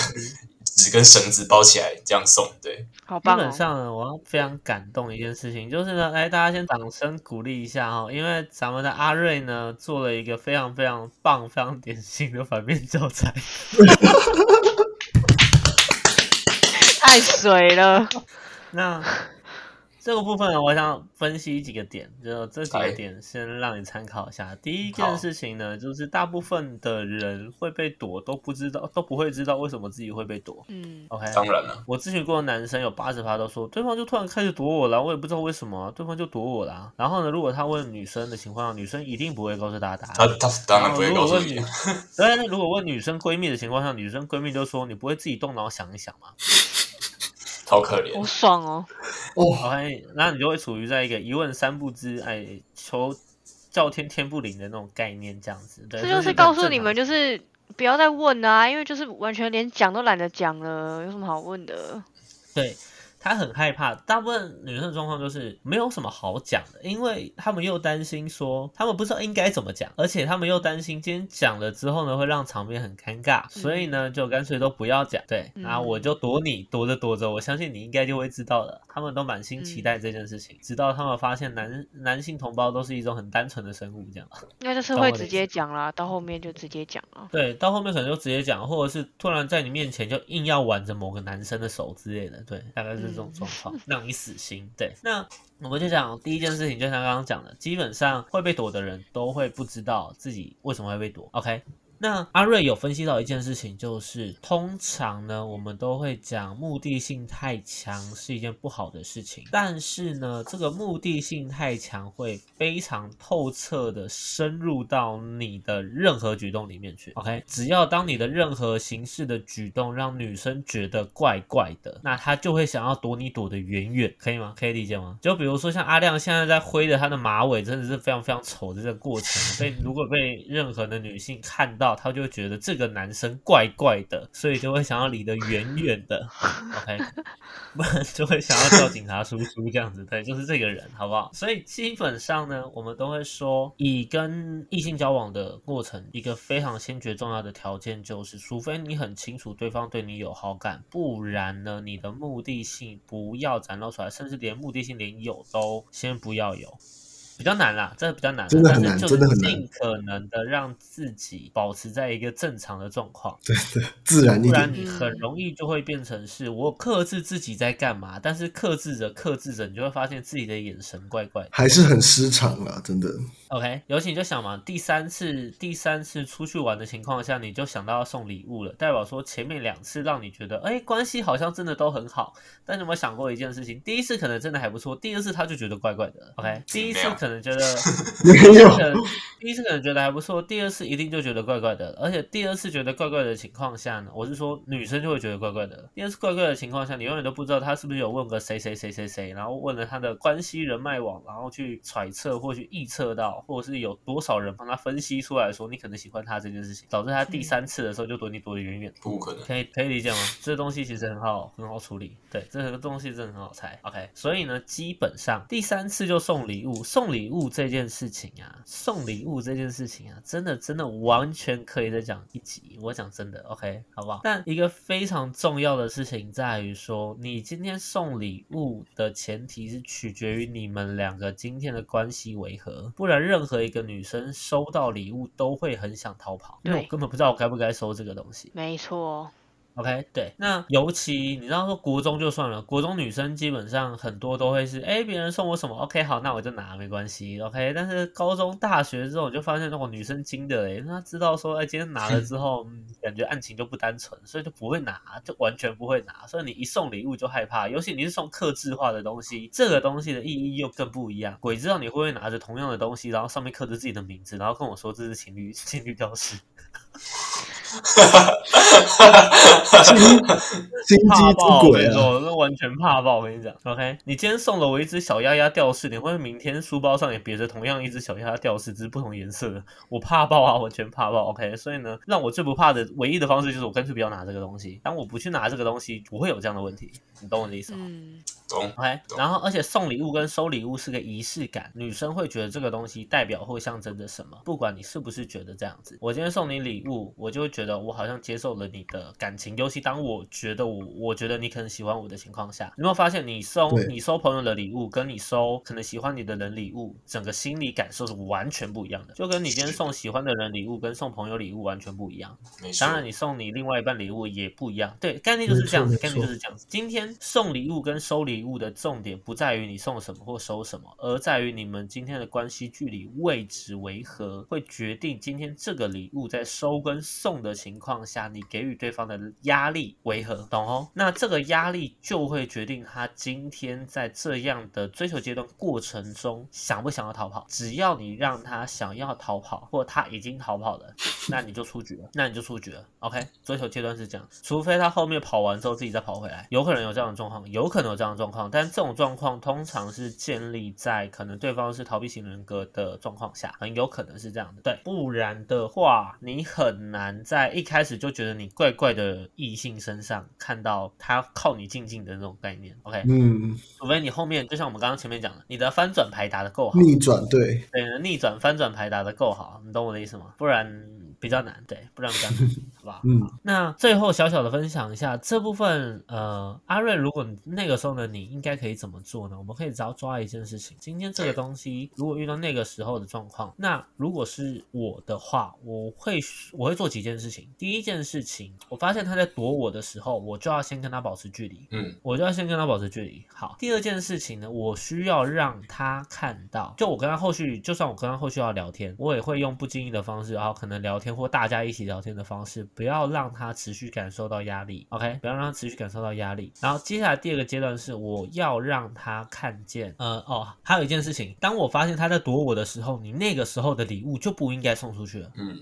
纸跟绳子包起来，这样送，对。好棒哦！基本上呢，我要非常感动一件事情，就是呢，来大家先掌声鼓励一下哈，因为咱们的阿瑞呢做了一个非常非常棒、非常典型的反面教材。太水了。那这个部分，我想分析几个点，就这几个哎点先让你参考一下。第一件事情呢，就是大部分的人会被躲，都不知道，都不会知道为什么自己会被躲。嗯，OK，当然了，我咨询过的男生有八十趴都说，对方就突然开始躲我了，我也不知道为什么，对方就躲我了。然后呢，如果他问女生的情况下，女生一定不会告诉他答他案。他当然不会告诉你然后如果问女，对，那如果问女生闺蜜的情况下，女生闺蜜就说，你不会自己动脑想一想吗好可怜好。爽哦！哦，？OK，那你就会处于在一个一问三不知，哎，求叫天天不灵的那种概念，这样子。对，这就是告诉你们，就是不要再问了啊，因为就是完全连讲都懒得讲了，有什么好问的？对他很害怕，大部分女生的状况就是没有什么好讲的，因为他们又担心说他们不知道应该怎么讲，而且他们又担心今天讲了之后呢会让场面很尴尬，所以呢就干脆都不要讲。对，嗯我就躲你，躲着躲着，我相信你应该就会知道了。他们都满心期待这件事情，直到他们发现男男性同胞都是一种很单纯的生物，这样。应该就是会直接讲啦，到后面就直接讲了。对，到后面可能就直接讲，或者是突然在你面前就硬要挽着某个男生的手之类的，对，大概是这种状况，让你死心。对，那我们就讲第一件事情，就像刚刚讲的，基本上会被躲的人都会不知道自己为什么会被躲。OK，那阿瑞有分析到一件事情，就是通常呢，我们都会讲目的性太强是一件不好的事情，但是呢，这个目的性太强会非常透彻的深入到你的任何举动里面去。OK，只要当你的任何形式的举动让女生觉得怪怪的，那她就会想要躲你躲得远远，可以吗？可以理解吗？就比如说像阿亮现在在挥着他的马尾，真的是非常非常丑的这个过程，被如果被任何的女性看到，她就会觉得这个男生怪怪的，所以就会想要离得远远的。OK，不然就会想要叫警察叔叔这样子，对，就是这个人，好不好？所以基本上呢，我们都会说，以跟异性交往的过程，一个非常先决重要的条件就是，除非你很清楚对方对你有好感，不然呢，你的目的性不要展露出来，甚至连目的性连有都先不要有。比较难啦，这比较难，真的就是真的很难尽可能的让自己保持在一个正常的状况。对对自然一不然。你很容易就会变成是我克制自己在干嘛，但是克制着克制着，你就会发现自己的眼神怪怪的。还是很失常啦，真的。OK，尤其你就想嘛，第三次第三次出去玩的情况下，你就想到要送礼物了，代表说前面两次让你觉得，哎，关系好像真的都很好。但你有没有想过一件事情？第一次可能真的还不错，第二次他就觉得怪怪的。OK，第一次可可能觉得 没有第一次可能觉得还不错，第二次一定就觉得怪怪的，而且第二次觉得怪怪的情况下呢，我是说女生就会觉得怪怪的。第二次怪怪的情况下，你永远都不知道他是不是有问个谁谁谁谁谁，然后问了他的关系人脉网，然后去揣测或去臆测到，或者是有多少人帮他分析出来说你可能喜欢他这件事情，导致他第三次的时候就躲你躲得远远。不可能。可以可以理解吗？这东西其实很好很好处理，对，这个东西真的很好猜。OK，所以呢，基本上第三次就送礼物，送礼物这件事情啊，送礼物这件事情啊，真的真的完全可以再讲一集。我讲真的，OK，好不好？但一个非常重要的事情在于说，你今天送礼物的前提是取决于你们两个今天的关系为何，不然任何一个女生收到礼物都会很想逃跑，因为我根本不知道我该不该收这个东西。没错，OK，对，那尤其你知道说国中就算了，国中女生基本上很多都会是，哎，别人送我什么，OK，好，那我就拿，没关系，OK。但是高中、大学之后，你就发现那种女生精的嘞，她知道说，哎，今天拿了之后，嗯，感觉案情就不单纯，所以就不会拿，就完全不会拿。所以你一送礼物就害怕，尤其你是送克制化的东西，这个东西的意义又更不一样。鬼知道你会不会拿着同样的东西，然后上面刻着自己的名字，然后跟我说这是情侣情侣吊饰。心机怕爆！之鬼啊！我跟你说，那完全怕爆！我跟你讲，OK，你今天送了我一只小鸭鸭吊饰，你会明天书包上也别着同样一只小鸭鸭吊饰，只是不同颜色的？我怕爆啊，完全怕爆！OK，所以呢，让我最不怕的唯一的方式就是我干脆不要拿这个东西。当我不去拿这个东西，不会有这样的问题，你懂我的意思吗？嗯，懂。OK，懂然后而且送礼物跟收礼物是个仪式感，女生会觉得这个东西代表或象征着什么，不管你是不是觉得这样子。我今天送你礼物，我就会觉得我好像接受了你的感情，尤其当我觉得我我觉得你可能喜欢我的情况下，你有没有发现你收你收朋友的礼物，跟你收可能喜欢你的人礼物，整个心理感受是完全不一样的，就跟你今天送喜欢的人礼物跟送朋友礼物完全不一样。当。然，你送你另外一半礼物也不一样。对，概念就是这样子，概念就是这样子。今天送礼物跟收礼物的重点不在于你送什么或收什么，而在于你们今天的关系距离位置为何，会决定今天这个礼物在收跟送的情况下，你给予对方的压力为何，懂哦？那这个压力就会决定他今天在这样的追求阶段过程中想不想要逃跑。只要你让他想要逃跑，或他已经逃跑了，那你就出局了，那你就出局了。OK，追求阶段是这样，除非他后面跑完之后自己再跑回来，有可能有这样的状况，有可能有这样的状况，但这种状况通常是建立在可能对方是逃避型人格的状况下，很有可能是这样的。对，不然的话，你很难在一开始就觉得你怪怪的异性身上看到他靠你近近的那种概念。OK，嗯，除非你后面就像我们刚刚前面讲的，你的翻转牌打得够好，逆转对，对，逆转翻转牌打得够好，你懂我的意思吗？不然比较难，对，不然比较难，好不好？嗯那最后小小的分享一下这部分，呃，阿瑞，如果那个时候呢，你应该可以怎么做呢？我们可以只要抓一件事情，今天这个东西如果遇到那个时候的状况，那如果是我的话，我会我会做几件事情。第一件事情，我发现他在躲我的时候，我就要先跟他保持距离，嗯，我就要先跟他保持距离。好，第二件事情呢，我需要让他看到，就我跟他后续，就算我跟他后续要聊天，我也会用不经意的方式，然后可能聊天或大家一起聊天的方式，不要让他持续感受到压力。OK，不要让他持续感受到压力。然后接下来第二个阶段是，我要让他看见，呃，哦，还有一件事情，当我发现他在躲我的时候，你那个时候的礼物就不应该送出去了。嗯，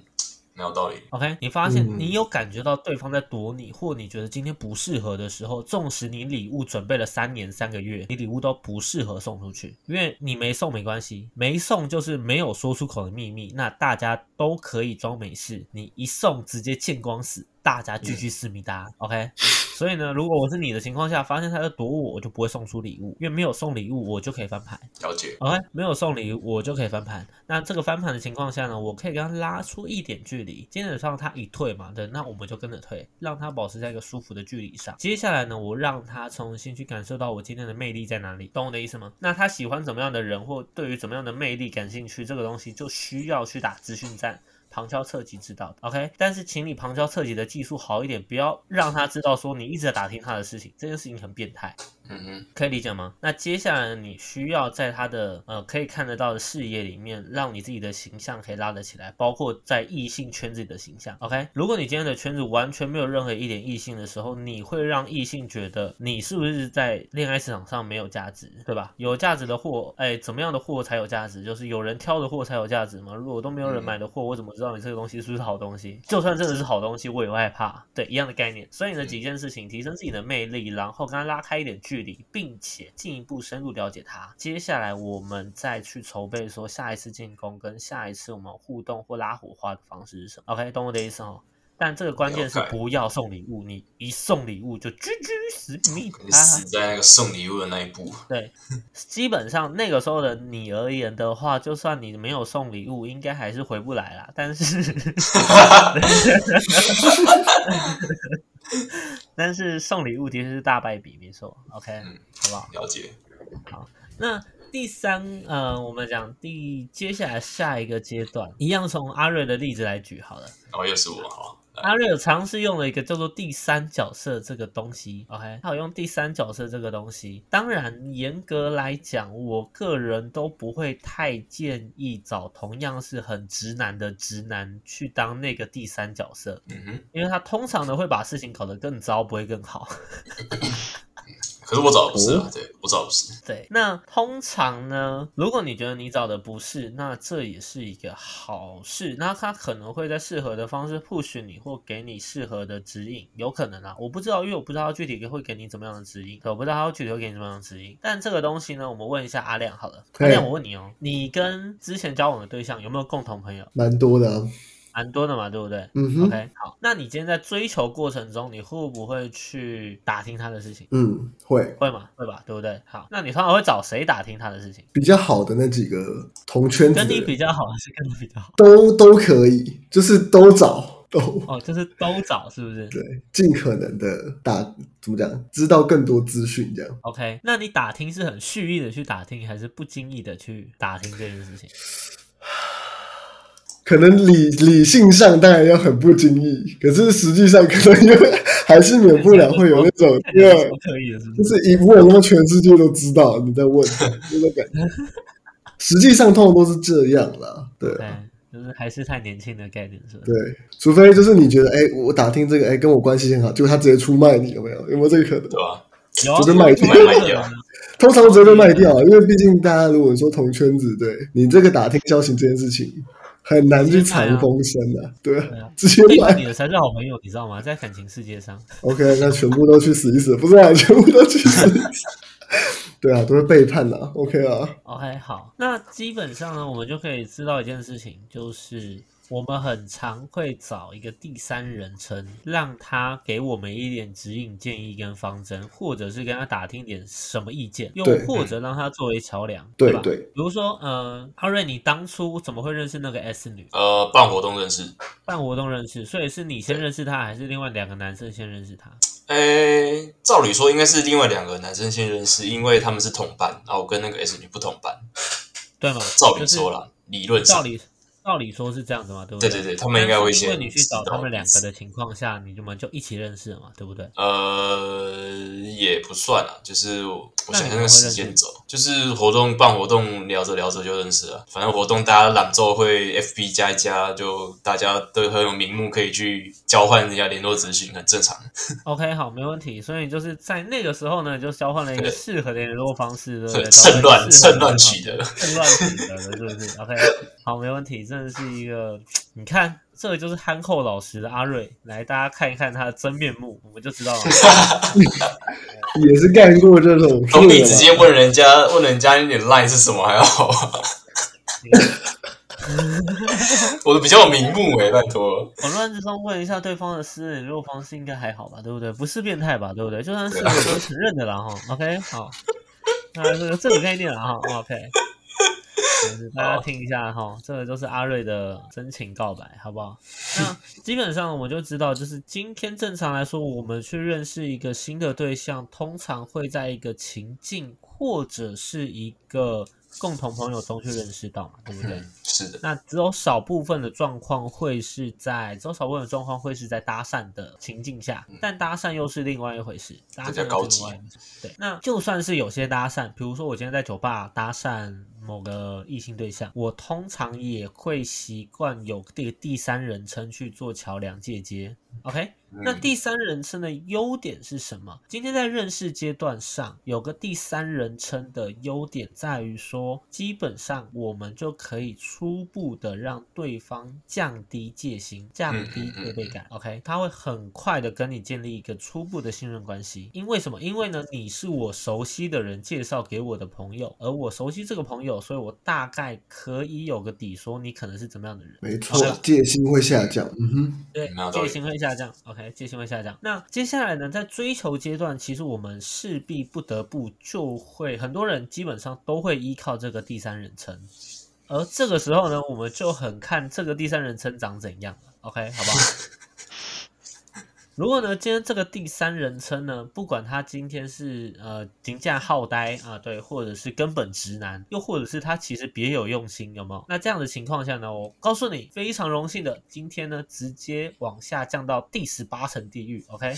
蛮有道理。OK，你发现嗯你有感觉到对方在躲你，或你觉得今天不适合的时候，纵使你礼物准备了三年三个月，你礼物都不适合送出去，因为你没送没关系，没送就是没有说出口的秘密，那大家都可以装没事，你一送直接见光死，大家继续思密达。OK，所以呢，如果我是你的情况下，发现他在躲我，我就不会送出礼物，因为没有送礼物，我就可以翻盘。了解。OK，没有送礼物，我就可以翻盘。那这个翻盘的情况下呢，我可以跟他拉出一点距离，基本上他一退嘛，对，那我们就跟着退，让他保持在一个舒服的距离上。接下来呢，我让他重新去感受到我今天的魅力在哪里，懂我的意思吗？那他喜欢怎么样的人，或对于怎么样的魅力感兴趣，这个东西就需要去打资讯战。旁敲侧击知道的，OK，但是请你旁敲侧击的技术好一点，不要让他知道说你一直在打听他的事情，这件事情很变态。嗯哼，可以理解吗？那接下来你需要在他的呃可以看得到的视野里面，让你自己的形象可以拉得起来，包括在异性圈子里的形象。OK，如果你今天的圈子完全没有任何一点异性的时候，你会让异性觉得你是不是在恋爱市场上没有价值，对吧？有价值的货，哎，怎么样的货才有价值？就是有人挑的货才有价值吗。如果都没有人买的货，我怎么知道你这个东西是不是好东西？就算真的是好东西，我也会害怕。对，一样的概念。所以呢，几件事情，提升自己的魅力，然后跟他拉开一点距离，并且进一步深入了解他。接下来我们再去筹备说下一次进攻跟下一次我们互动或拉火花的方式是什么。OK，懂我的意思哦。但这个关键是不要送礼物，你一送礼物就居居死命你死在那个送礼物的那一步。对，基本上那个时候的你而言的话，就算你没有送礼物，应该还是回不来啦。但是，但是送礼物的确是大败笔，没错。OK，、嗯好不好？了解，好那第三，呃，我们讲第接下来下一个阶段，一样从阿瑞的例子来举好了。哦又是我，好，阿瑞尔尝试用了一个叫做第三角色这个东西，OK，他有用第三角色这个东西。当然，严格来讲，我个人都不会太建议找同样是很直男的直男去当那个第三角色，嗯哼。因为他通常呢会把事情搞得更糟，不会更好。可是我找的不是啊，对我找的不是。对，那通常呢，如果你觉得你找的不是，那这也是一个好事。那他可能会在适合的方式 push 你，或给你适合的指引，有可能啊，我不知道，因为我不知道他具体会给你怎么样的指引，我不知道他具体会给你怎么样的指引。但这个东西呢，我们问一下阿亮好了，阿亮，我问你哦，你跟之前交往的对象有没有共同朋友？蛮多的、啊。蛮多的嘛，对不对？嗯哼 OK，好，那你今天在追求过程中，你会不会去打听他的事情？嗯，会会嘛？会吧，对不对？好，那你通常会找谁打听他的事情？比较好的那几个同圈子跟你比较好还是跟你比较好？都都可以，就是都找都哦，就是都找是不是对，尽可能的打怎么讲，知道更多资讯这样。？OK，那你打听是很蓄意的去打听，还是不经意的去打听这件事情？可能理理性上当然要很不经意，可是实际上可能又还是免不了会有那种，看起因为来超刻意的，是？就是是一问，然后全世界都知道你在问，那种感觉。实际上通常都是这样啦，对啊，就是还是太年轻的概念，是吧？对，除非就是你觉得，哎、我打听这个，哎、跟我关系很好，结果他直接出卖你，有没有？有没有这个可能？对吧？有啊，就是卖掉 通常直接被卖掉啊，因为毕竟大家如果说同圈子，对你这个打听交情这件事情很难去藏风声啊，对啊对啊，直接卖。你的才是好朋友，你知道吗？在感情世界上，OK，那全部都去死一死，不是啊，全部都去死一死。对啊，都是背叛啊。OK 啊，OK，好，那基本上呢，我们就可以知道一件事情，就是我们很常会找一个第三人称，让他给我们一点指引、建议跟方针，或者是跟他打听点什么意见，又或者让他作为桥梁，吧？对对比如说，呃，阿瑞，你当初怎么会认识那个 S 女？呃，办活动认识。办活动认识，所以是你先认识她，还是另外两个男生先认识她？诶，照理说应该是另外两个男生先认识，因为他们是同班，然后我跟那个 S 女不同班。对吗？照理说啦，理论上，照理照理说是这样子嘛，对不对对对对，他们应该会先因为你去找他们两个的情况下，你们就一起认识了嘛，对不对？呃，也不算啊，就是我我想想那个时间轴，就是活动办活动聊着聊着就认识了。反正活动大家朗奏会 FB 加一加，就大家都很有名目可以去交换一下联络资讯，很正常。OK，好，没问题。所以就是在那个时候呢，就交换了一个适合的联络方式，对不对？趁乱趁乱取得趁乱取得的，是不是？OK，好，没问题。真的是一个，你看，这个就是憨厚老实的阿瑞，来大家看一看他的真面目，我们就知道了。也是干过这种事总比。直接问人家问人家你的 line 是什么还要好啊。我的比较有名目诶、拜托。混乱之中问一下对方的私人联络方式，应该还好吧？对不对？不是变态吧？对不对？就算是我都承认的啦哈。OK，好，那这个这个概念了哈。OK，就是大家听一下哈，这个就是阿瑞的真情告白，好不好？那基本上我们就知道，就是今天正常来说，我们去认识一个新的对象，通常会在一个情境或者是一个共同朋友中去认识到嘛，对不对？嗯，是的，那只有少部分的状况会是在，只有少部分的状况会是在搭讪的情境下，但搭讪又是另外一回事，搭讪嗯这叫高级又是另外一回事。对，那就算是有些搭讪，比如说我今天在酒吧搭讪某个异性对象，我通常也会习惯有这个第三人称去做桥梁借接。OK，那嗯第三人称的优点是什么？今天在认识阶段上，有个第三人称的优点在于说，基本上我们就可以初步的让对方降低戒心，降低戒备感。OK，他会很快的跟你建立一个初步的信任关系。因为什么？因为呢，你是我熟悉的人介绍给我的朋友，而我熟悉这个朋友，所以我大概可以有个底，说你可能是怎么样的人。没错，戒心会下降。嗯哼，对戒心会下降。OK，戒心会下降。那接下来呢，在追求阶段，其实我们势必不得不就会，很多人基本上都会依靠这个第三人称，而这个时候呢，我们就很看这个第三人称长怎样。OK，好不好？如果呢，今天这个第三人称呢，不管他今天是呃评价好呆啊，对，或者是根本直男，又或者是他其实别有用心，有没有？那这样的情况下呢，我告诉你，非常荣幸的，今天呢直接往下降到第十八层地狱，OK？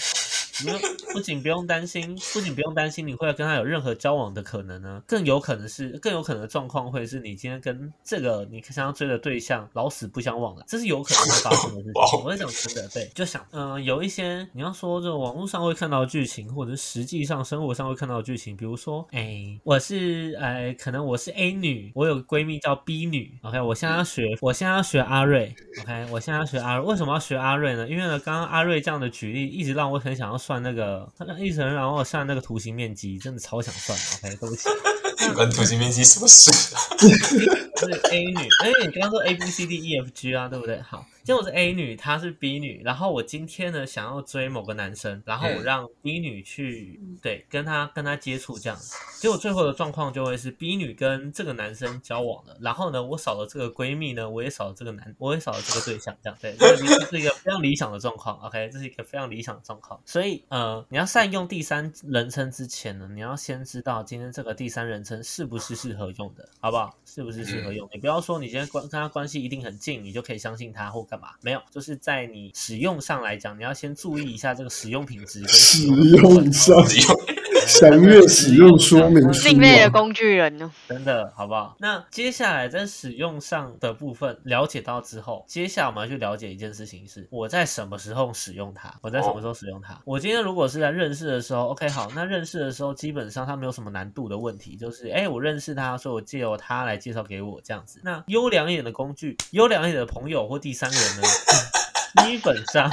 你们不仅不用担心，不仅不用担心你会跟他有任何交往的可能呢，更有可能是更有可能的状况会是你今天跟这个你想要追的对象老死不相往来，这是有可能会发生的事情。我在讲真的，对，就想嗯、呃有一些你要说这种网络上会看到的剧情，或者是实际上生活上会看到的剧情，比如说，哎，我是呃，可能我是 A 女，我有个闺蜜叫 B 女，OK，我现在要学，我现在要学阿瑞，OK，我现在要学阿瑞，为什么要学阿瑞呢？因为呢，刚刚阿瑞这样的举例，一直让我很想要算那个，一层，然后算那个图形面积，真的超想算的，OK，对不起。关图形面积什么事不？是 A 女，哎，你刚刚说 A B C D E F G 啊，对不对？好，结果我是 A 女，她是 B 女，然后我今天呢想要追某个男生，然后我嗯让 B 女去对跟他跟他接触这样，结果最后的状况就会是 B 女跟这个男生交往了，然后呢我少了这个闺蜜呢，我也少了这个男，我也少了这个对象，这样对，这个这是一个非常理想的状况，OK，这是一个非常理想的状况，所以呃你要善用第三人称之前呢，你要先知道今天这个第三人称是不是适合用的，好不好？是不是适合用？你不要说你今天关跟他关系一定很近，你就可以相信他或干嘛？没有，就是在你使用上来讲，你要先注意一下这个使用品质跟使的用上只有 详阅使用说明书另类的啊。工具人呢？真的好不好？那接下来在使用上的部分了解到之后，接下来我们要去了解一件事情是我在什么时候使用它，我在什么时候使用它。我今天如果是在认识的时候，OK 好，那认识的时候基本上它没有什么难度的问题，就是哎我认识他，所以我借由他来介绍给我这样子。那优良一点的工具，优良一点的朋友或第三人呢，基本上。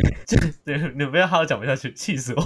这这对，你不要好好讲不下去，气死我！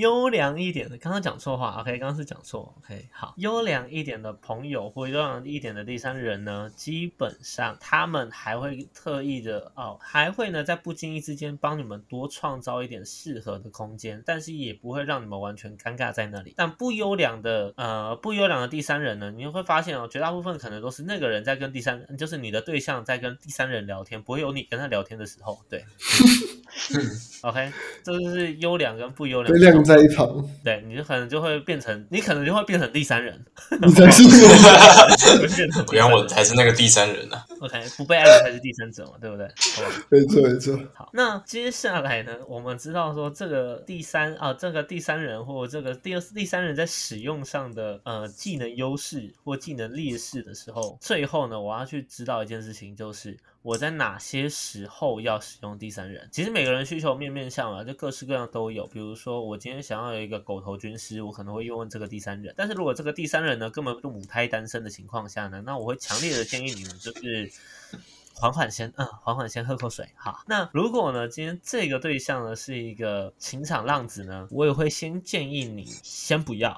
优良一点的，刚刚讲错话，OK，刚刚是讲错，OK，好，优良一点的朋友或优良一点的第三人呢，基本上他们还会特意的哦，还会呢在不经意之间帮你们多创造一点适合的空间，但是也不会让你们完全尴尬在那里。但不优良的呃不优良的第三人呢，你会发现哦，绝大部分可能都是那个人在跟第三，就是你的对象在跟第三人聊天，不会有你跟他聊天的时候，对。OK，这就是优良跟不优良在一旁，对，你就可能就会变成，你可能就会变成第三人，你才是会变成第原来我才是那个第三人啊！OK，不被爱的才是第三者嘛，对不对？好吧。没错没错。好，那接下来呢，我们知道说这个第三啊，这个第三人或这个第二第三人在使用上的呃技能优势或技能劣势的时候，最后呢，我要去知道一件事情，就是我在哪些时候要使用第三人。其实每个人需求面面相啊，就各式各样都有。比如说，我今天想要有一个狗头军师，我可能会用这个第三人。但是如果这个第三人呢根本就母胎单身的情况下呢，那我会强烈的建议你们就是。缓缓先，嗯，缓缓先喝口水。好，那如果呢，今天这个对象呢是一个情场浪子呢，我也会先建议你先不要，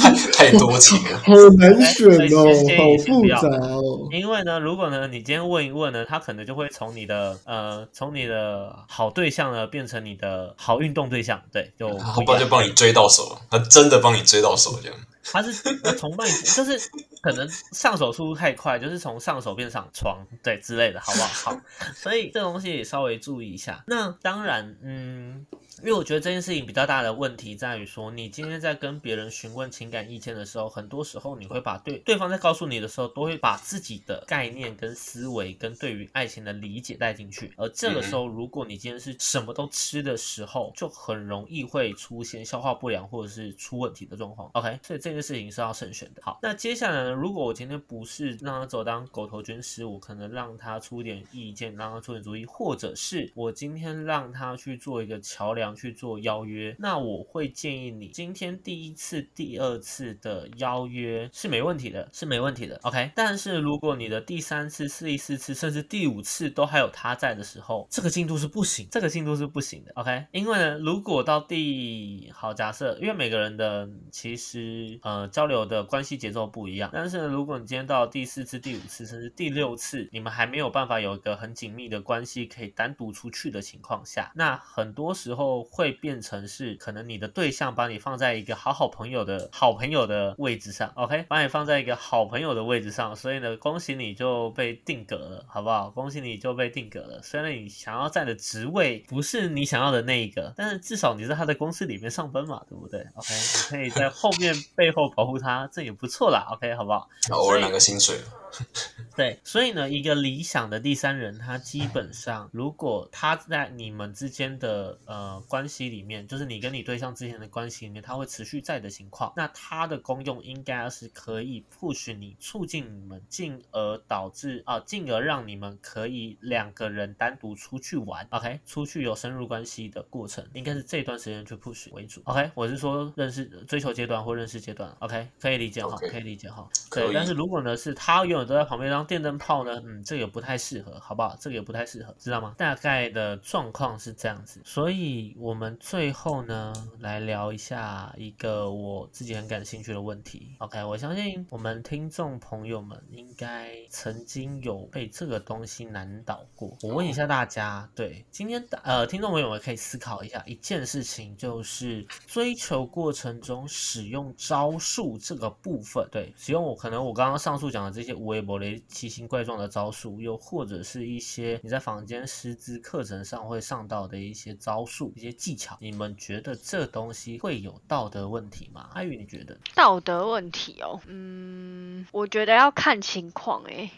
太 太多情了。好难选哦，哎好复杂哦。因为呢，如果呢你今天问一问呢，他可能就会从你的呃，从你的好对象呢变成你的好运动对象，对，就然不一样后就帮你追到手了，他真的帮你追到手这样。他是崇拜，就是可能上手速度太快，就是从上手变上床，对之类的，好不好？好，所以这东西也稍微注意一下。那当然，嗯。因为我觉得这件事情比较大的问题在于说，你今天在跟别人询问情感意见的时候，很多时候你会把对对方在告诉你的时候，都会把自己的概念跟思维跟对于爱情的理解带进去。而这个时候，如果你今天是什么都吃的时候，就很容易会出现消化不良或者是出问题的状况。OK，所以这件事情是要慎选的。好，那接下来呢，如果我今天不是让他走当狗头军师，我可能让他出点意见，让他出点主意，或者是我今天让他去做一个桥梁。去做邀约，那我会建议你今天第一次、第二次的邀约是没问题的，是没问题的。OK，但是如果你的第三次、第四次，甚至第五次都还有他在的时候，这个进度是不行，这个进度是不行的。OK，因为呢，如果到第好假设，因为每个人的其实呃交流的关系节奏不一样，但是如果你今天到第四次、第五次，甚至第六次，你们还没有办法有一个很紧密的关系可以单独出去的情况下，那很多时候。会变成是可能你的对象把你放在一个好好朋友的好朋友的位置上，OK，把你放在一个好朋友的位置上，所以呢，恭喜你就被定格了，好不好？恭喜你就被定格了。虽然你想要在的职位不是你想要的那一个，但是至少你在他的公司里面上班嘛，对不对？OK，你可以在后面 背后保护他，这也不错啦。OK，好不好？偶尔拿个薪水。对，所以呢，一个理想的第三人，他基本上，如果他在你们之间的呃关系里面，就是你跟你对象之前的关系里面，他会持续在的情况，那他的功用应该是可以 push 你，促进你们，进而导致啊，进而让你们可以两个人单独出去玩，OK，出去有深入关系的过程，应该是这段时间去 push 为主，OK，我是说认识追求阶段或认识阶段，OK，可以理解哈，可以理解哈，对，但是如果呢是他永远。都在旁边当电灯泡呢，嗯，这个也不太适合，好不好？这个也不太适合，知道吗？大概的状况是这样子，所以我们最后呢，来聊一下一个我自己很感兴趣的问题。OK，我相信我们听众朋友们应该曾经有被这个东西难倒过。我问一下大家，对今天呃，听众朋友们可以思考一下一件事情，就是追求过程中使用招数这个部分。对，使用我可能我刚刚上述讲的这些无。微博雷奇形怪状的招数，又或者是一些你在坊间师资课程上会上到的一些招数、一些技巧，你们觉得这东西会有道德问题吗？阿宇，你觉得道德问题哦？嗯，我觉得要看情况诶。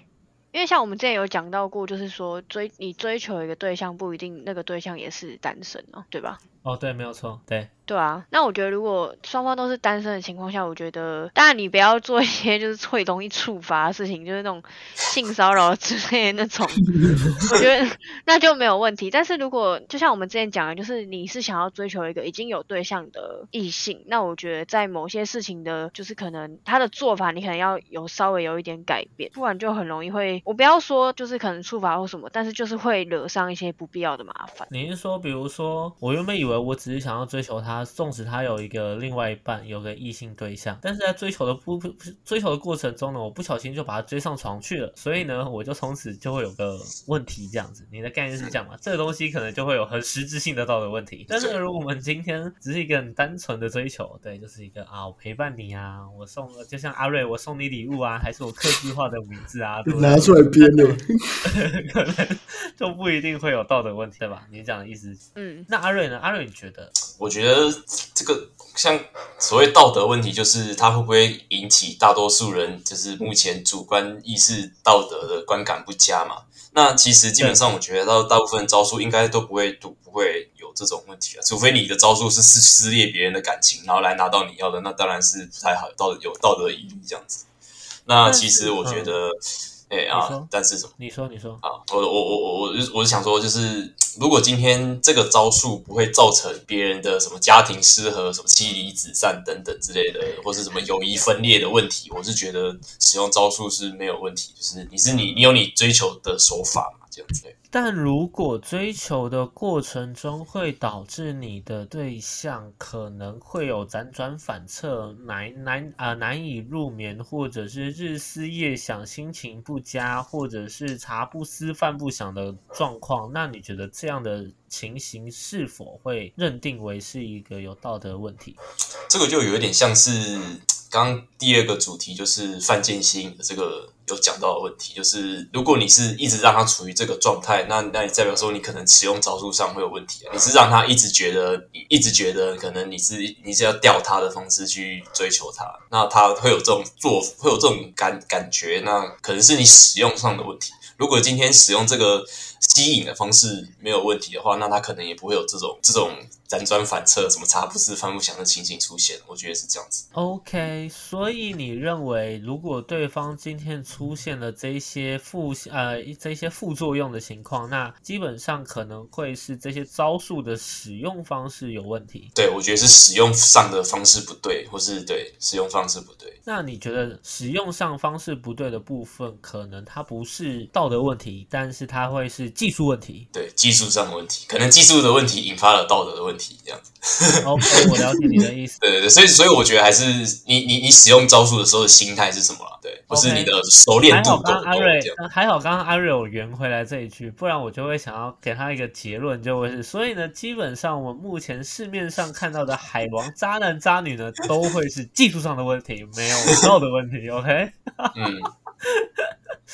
因为像我们之前有讲到过，就是说追你追求一个对象，不一定那个对象也是单身哦，对吧？哦，对，没有错，对。对啊，那我觉得如果双方都是单身的情况下，我觉得当然你不要做一些就是会容易触发的事情，就是那种性骚扰之类的那种，我觉得那就没有问题。但是如果就像我们之前讲的，就是你是想要追求一个已经有对象的异性，那我觉得在某些事情的，就是可能他的做法，你可能要有稍微有一点改变，不然就很容易会，我不要说就是可能触发或什么，但是就是会惹上一些不必要的麻烦。你是说，比如说我原本以为我只是想要追求他。纵使他有一个另外一半，有个异性对象，但是在追求的不不追求的过程中呢，我不小心就把他追上床去了，所以呢，我就从此就会有个问题这样子。你的概念是这样吗？这个东西可能就会有很实质性的道德问题。但是如果我们今天只是一个很单纯的追求，对，就是一个啊，我陪伴你啊，我送，就像阿瑞，我送你礼物啊，还是我客制化的名字啊，拿出来编 的，可能就不一定会有道德问题，对吧？你讲的意思，嗯，那阿瑞呢？阿瑞，你觉得？我觉得。这个像所谓道德问题，就是它会不会引起大多数人就是目前主观意识道德的观感不佳嘛？那其实基本上，我觉得到大部分招数应该都不会都不会有这种问题啊，除非你的招数是撕撕裂别人的感情，然后来拿到你要的，那当然是不太好，道有道德疑虑这样子。那其实我觉得。哎啊！但是什么？你说，你说啊！我我我我我我是想说，就是如果今天这个招数不会造成别人的什么家庭失和、什么妻离子散等等之类的，或是什么友谊分裂的问题，我是觉得使用招数是没有问题。就是你是你，你有你追求的手法嘛，这样子。但如果追求的过程中会导致你的对象可能会有辗转反侧、难难啊难以入眠，或者是日思夜想、心情不佳，或者是茶不思饭不想的状况，那你觉得这样的情形是否会认定为是一个有道德问题？这个就有一点像是。刚第二个主题就是犯贱吸引的这个有讲到的问题，就是如果你是一直让他处于这个状态，那那你代表说你可能使用招数上会有问题。你是让他一直觉得，一直觉得可能你是你是要钓他的方式去追求他，那他会有这种做会有这种感感觉，那可能是你使用上的问题。如果今天使用这个吸引的方式没有问题的话，那他可能也不会有这种这种辗转反侧、什么茶不思饭不想的情形出现。我觉得是这样子。OK，所以你认为，如果对方今天出现了这些副呃这些副作用的情况，那基本上可能会是这些招数的使用方式有问题。对，我觉得是使用上的方式不对，或是对使用方式不对。那你觉得使用上方式不对的部分，可能它不是道德问题，但是它会是技术问题。对技术上的问题，可能技术的问题引发了道德的问题，这样子。OK，我了解你的意思。对对对，所以所以我觉得还是你你你使用招数的时候的心态是什么了？对，不是你的熟练还度够不够好刚刚阿瑞这样。，还好刚刚阿瑞有圆回来这一句，不然我就会想要给他一个结论，就会是，所以呢，基本上我们目前市面上看到的海王渣男渣女呢，都会是技术上的问题，没有道德问题。OK，嗯，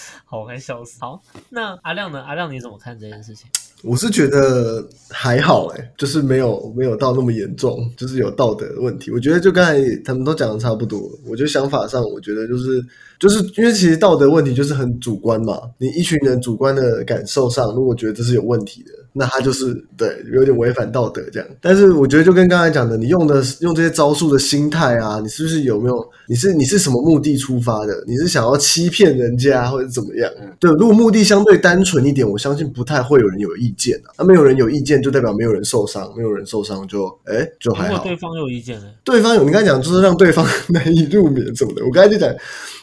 好，我快笑死。好，那阿亮呢？阿亮你怎么看这件事情？我是觉得还好哎、就是没有没有到那么严重，就是有道德的问题。我觉得就刚才他们都讲的差不多，我觉得想法上，我觉得就是就是因为其实道德问题就是很主观嘛，你一群人主观的感受上，如果觉得这是有问题的，那他就是对有点违反道德这样。但是我觉得就跟刚才讲的，你用的用这些招数的心态啊，你是不是有没有你是你是什么目的出发的？你是想要欺骗人家或者怎么样？对，如果目的相对单纯一点，我相信不太会有人有意见啊。那没有人有意见，就代表没有人受伤，没有人受伤就哎就还好。如果对方有意见呢？对方有你刚才讲就是让对方 难以入眠什么的，我刚才就讲，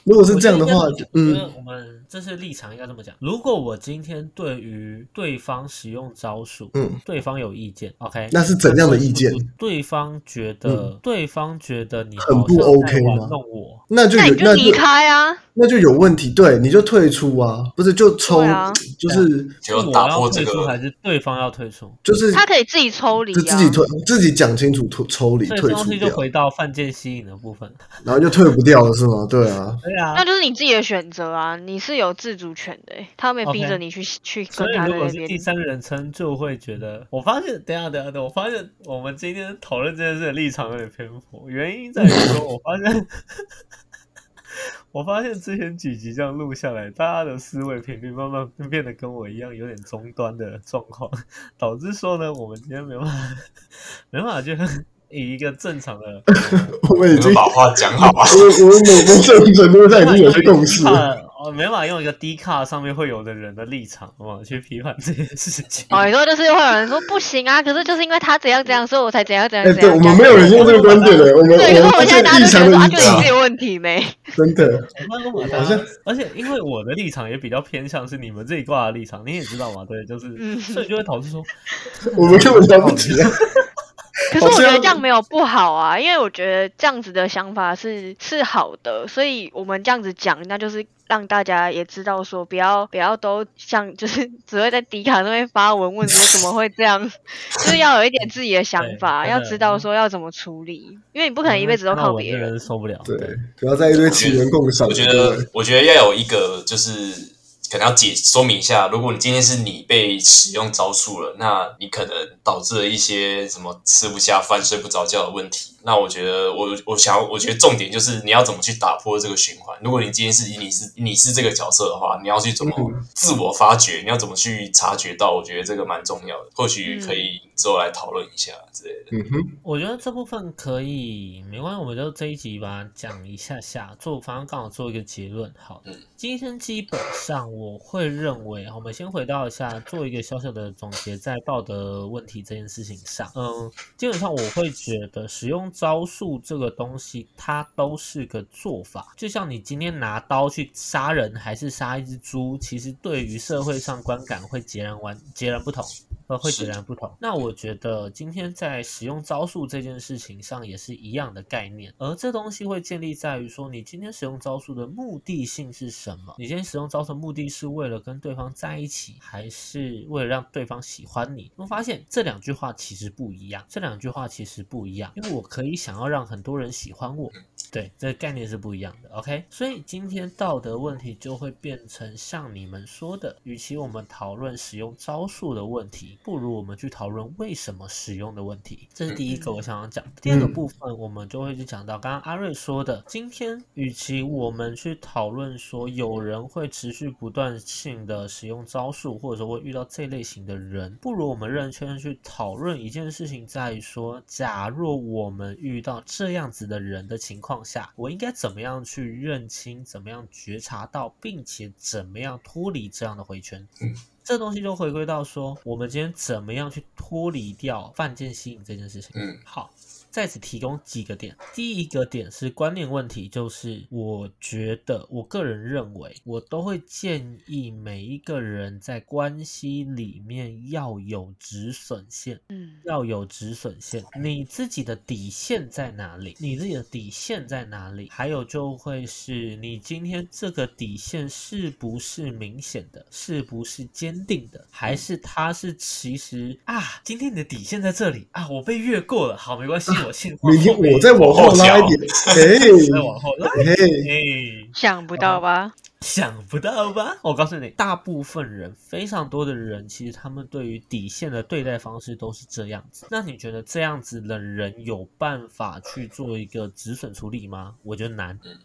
如果是这样的话嗯我们这是立场应该这么讲。如果我今天对于对方使用招数，嗯，对方有意见，OK，那是怎样的意见？对方觉得，对方觉得你很不好像在 OK 玩吗弄我，那就那有那你就离开啊！那就有问题，对，你就退出啊，不是就抽，啊就是就打破这个退出还是对方要退出？就是他可以自己抽离啊就自。己退，自己讲清楚退抽离退出东西就，回到犯贱吸引的部分。然后就退不掉了是吗？对啊，对啊那，就是你自己的选择啊，你是有自主权的欸、他没逼着你去去所跟以如果是他那边。第三人称，就会觉得，我发现，等下等下等，我发现我们今天讨论这件事的立场有点偏颇，原因在于说，我发现。我发现之前几集这样录下来，大家的思维频率慢慢变得跟我一样有点终端的状况，导致说呢，我们今天没办法，没办法就以一个正常的 我们已经把话讲好啊。我我们某某种程度上已经有些共识了。哦，没办法用一个低卡上面会有的人的立场嘛去批判这件事情。哦，你说就是会有人说不行啊，可是就是因为他怎样怎样，所以我才怎样怎样哎，对。我们没有人用这个观点的，我们对，因为我我们现在大家都觉得说啊，就你自己问题没？真的。我跟我好像而且因为我的立场也比较偏向是你们这一挂的立场，你也知道嘛，对，就是，嗯所以就会导致说，我们根本了不起啊！可是我觉得这样没有不好啊，因为我觉得这样子的想法是是好的，所以我们这样子讲，那就是让大家也知道说，不要不要都像就是 只会在迪卡上面发文问说怎么会这样，就是要有一点自己的想法，要知道说要怎么处理，因为你不可能一辈子都靠别人。是受不了。对，不要在一堆奇人共赏。我觉得，我觉得要有一个，就是可能要解说明一下，如果你今天是你被使用招数了，那你可能导致了一些什么吃不下饭、睡不着觉的问题。那我觉得，我我想，我觉得重点就是你要怎么去打破这个循环。如果你今天是以你是你是这个角色的话，你要去怎么嗯自我发掘，你要怎么去察觉到？我觉得这个蛮重要的，或许可以之后来讨论一下之类的。嗯哼，我觉得这部分可以，没关系，我们就这一集把它讲一下下，做反正刚好做一个结论。好，嗯今天基本上我会认为，我们先回到一下，做一个小小的总结，在道德问题这件事情上，嗯，基本上我会觉得使用招数这个东西，它都是个做法，就像你今天拿刀去杀人，还是杀一只猪，其实对于社会上观感会截然完截然不同。呃，会截然不同。那我觉得今天在使用招数这件事情上也是一样的概念，而这东西会建立在于说，你今天使用招数的目的性是什么？你今天使用招数的目的是为了跟对方在一起，还是为了让对方喜欢你？我发现这两句话其实不一样，这两句话其实不一样，因为我可以想要让很多人喜欢我，对，这个概念是不一样的。OK，所以今天道德问题就会变成像你们说的，与其我们讨论使用招数的问题，不如我们去讨论为什么使用的问题。这是第一个我想要讲。第二个部分，我们就会去讲到刚刚阿瑞说的，今天与其我们去讨论说有人会持续不断性的使用招数，或者说会遇到这类型的人，不如我们认真去讨论一件事情，在于说，假若我们遇到这样子的人的情况下，我应该怎么样去认清，怎么样觉察到，并且怎么样脱离这样的回圈。嗯这东西就回归到说，我们今天怎么样去脱离掉犯贱吸引这件事情。嗯好，在此提供几个点。第一个点是观念问题，就是我觉得我个人认为，我都会建议每一个人在关系里面要有止损线。嗯要有止损线，你自己的底线在哪里？你自己的底线在哪里？还有就会是你今天这个底线是不是明显的，是不是坚定的，还是它是其实啊，今天你的底线在这里啊，我被越过了，好，没关系，我先明天我再往后 后拉一点，哎再往后拉，哎，哎。想不到吧？想不到吧？我告诉你，大部分人，非常多的人，其实他们对于底线的对待方式都是这样子。那你觉得这样子的人有办法去做一个止损处理吗？我觉得难嗯，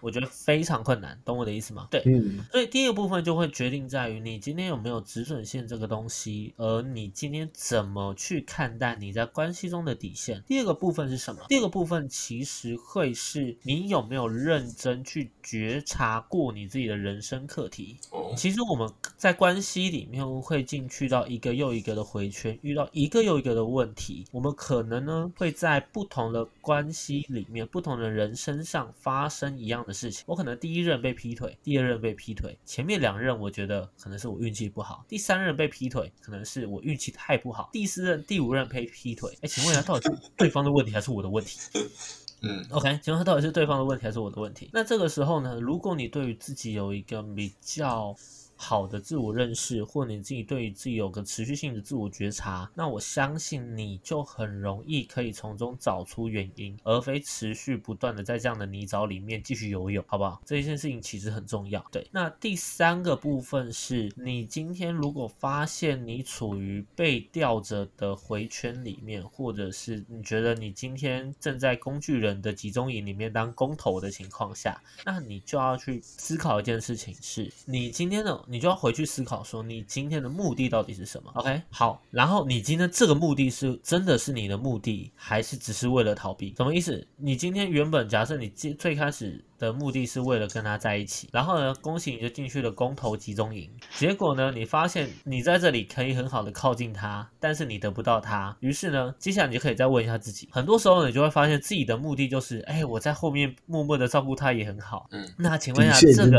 我觉得非常困难，懂我的意思吗？对，嗯所以第一个部分就会决定在于你今天有没有止损线这个东西，而你今天怎么去看待你在关系中的底线。第二个部分是什么？第二个部分其实会是你有没有认真去觉察过你自己的人生课题。哦，其实我们在关系里面会进去到一个又一个的回圈，遇到一个又一个的问题，我们可能呢会在不同的关系里面、不同的人身上发生一样的事情。我可能第一任被劈腿，第二任被劈腿，前面两任我觉得可能是我运气不好，第三任被劈腿可能是我运气太不好，第四任、第五任被劈腿，哎，请问一下，到底是对方的问题还是我的问题？嗯 OK，请问到底是对方的问题还是我的问题？那这个时候呢，如果你对于自己有一个比较好的自我认识，或你自己对于自己有个持续性的自我觉察，那我相信你就很容易可以从中找出原因，而非持续不断的在这样的泥沼里面继续游泳，好不好？这一件事情其实很重要。对，那第三个部分是你今天如果发现你处于被吊着的回圈里面，或者是你觉得你今天正在工具人的集中营里面当工头的情况下，那你就要去思考一件事情是，你今天的你就要回去思考说，你今天的目的到底是什么？OK，好，然后你今天这个目的是真的是你的目的，还是只是为了逃避？什么意思？你今天原本假设你最最开始的目的是为了跟他在一起，然后呢，恭喜你就进去了公投集中营，结果呢，你发现你在这里可以很好的靠近他，但是你得不到他，于是呢，接下来你就可以再问一下自己，很多时候你就会发现自己的目的就是，哎，我在后面默默的照顾他也很好。嗯，那请问一下，这个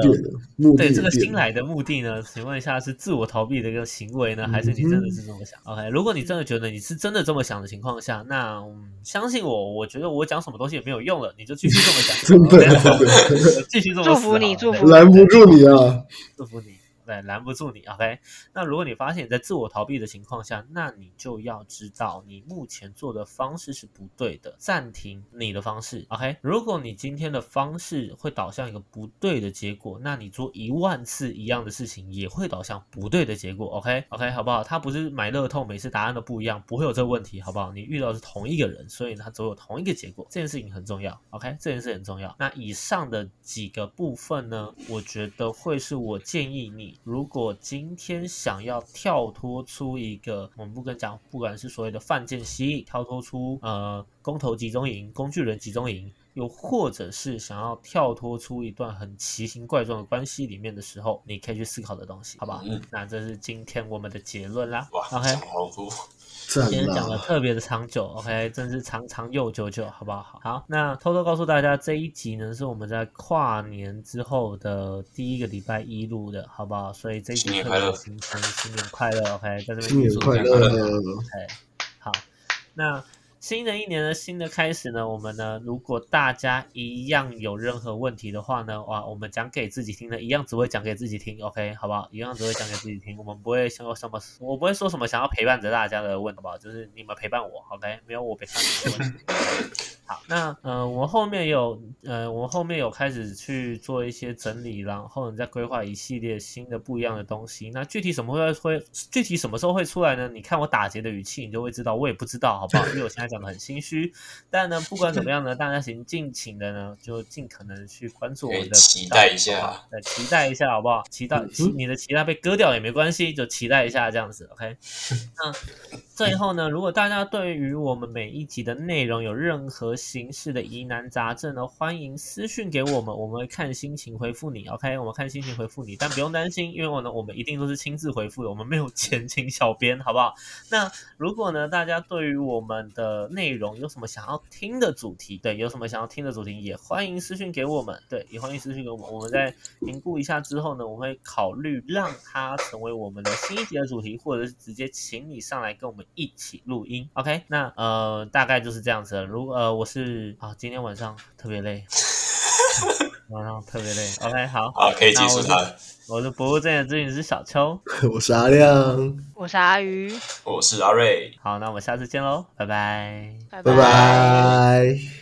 对这个。新来的目的呢？请问一下，是自我逃避的一个行为呢，还是你真的是这么想、o k 如果你真的觉得你是真的这么想的情况下，那、嗯、相信我，我觉得我讲什么东西也没有用了，你就继续这么想，真的 OK？真 的 继续这么祝福你祝福对拦不住你啊！祝福你，对，拦不住你。OK，那如果你发现你在自我逃避的情况下，那你就要知道你目前做的方式是不对的，暂停你的方式。OK，如果你今天的方式会导向一个不对的结果，那你做一万次一样的事情也会导向不对的结果。OK，OK，、好不好？它不是买乐透，每次答案都不一样，不会有这个问题，好不好？你遇到的是同一个人，所以他总有同一个结果，这件事情很重要。OK，这件事很重要。那以上的几个部分呢，我觉得会是我建议你，如果今天想要跳脱出一个，我们不跟讲，不管是所谓的犯贱吸引，跳脱出呃公投集中营、工具人集中营。又或者是想要跳脱出一段很奇形怪状的关系里面的时候，你可以去思考的东西，好不好？嗯那这是今天我们的结论啦。哇，OK，好多，赞今天讲的！特别的长久，OK，真是长长又久久，好不好？好，好，那偷偷告诉大家，这一集呢是我们在跨年之后的第一个礼拜一录的，好不好？所以这一集特别新年快乐新春，新年快乐，OK，在这边新年预祝快乐，OK，！好，那新的一年呢，新的开始呢，我们呢，如果大家一样有任何问题的话呢，哇，我们讲给自己听的，一样只会讲给自己听，OK，好不好？一样只会讲给自己听，我们不会说什么，我不会说什么想要陪伴着大家的问，好不好？就是你们陪伴我，OK，没有我陪伴你的问题。好，那呃，我们后面有呃，我们后面有开始去做一些整理，然后你再规划一系列新的不一样的东西。那具体什么会会具体什么时候会出来呢？你看我打结的语气，你就会知道。我也不知道，好不好？因为我现在讲的很心虚。但呢，不管怎么样呢，大家请尽情的呢，就尽可能去关注我们的期待一下对，期待一下，好不好？期待你的期待被割掉也没关系，就期待一下这样子，OK。那最后呢，如果大家对于我们每一集的内容有任何形式的疑难杂症呢，欢迎私讯给我们，我们会看心情回复你，OK？我们看心情回复你，但不用担心，因为我呢，我们一定都是亲自回复的，我们没有前请小编，好不好？那如果呢，大家对于我们的内容有什么想要听的主题，对，有什么想要听的主题，也欢迎私讯给我们，对，也欢迎私讯给我们，我们在评估一下之后呢，我会考虑让它成为我们的新一集的主题，或者是直接请你上来跟我们一起录音，OK？那呃，大概就是这样子了。如呃，我是啊，今天晚上特别累，晚上特别累，OK？好，好，可以结束那它。我是不务正业的咨询师小邱，我是阿亮，我是阿鱼，我是阿瑞。好，那我们下次见喽，拜拜。拜拜拜。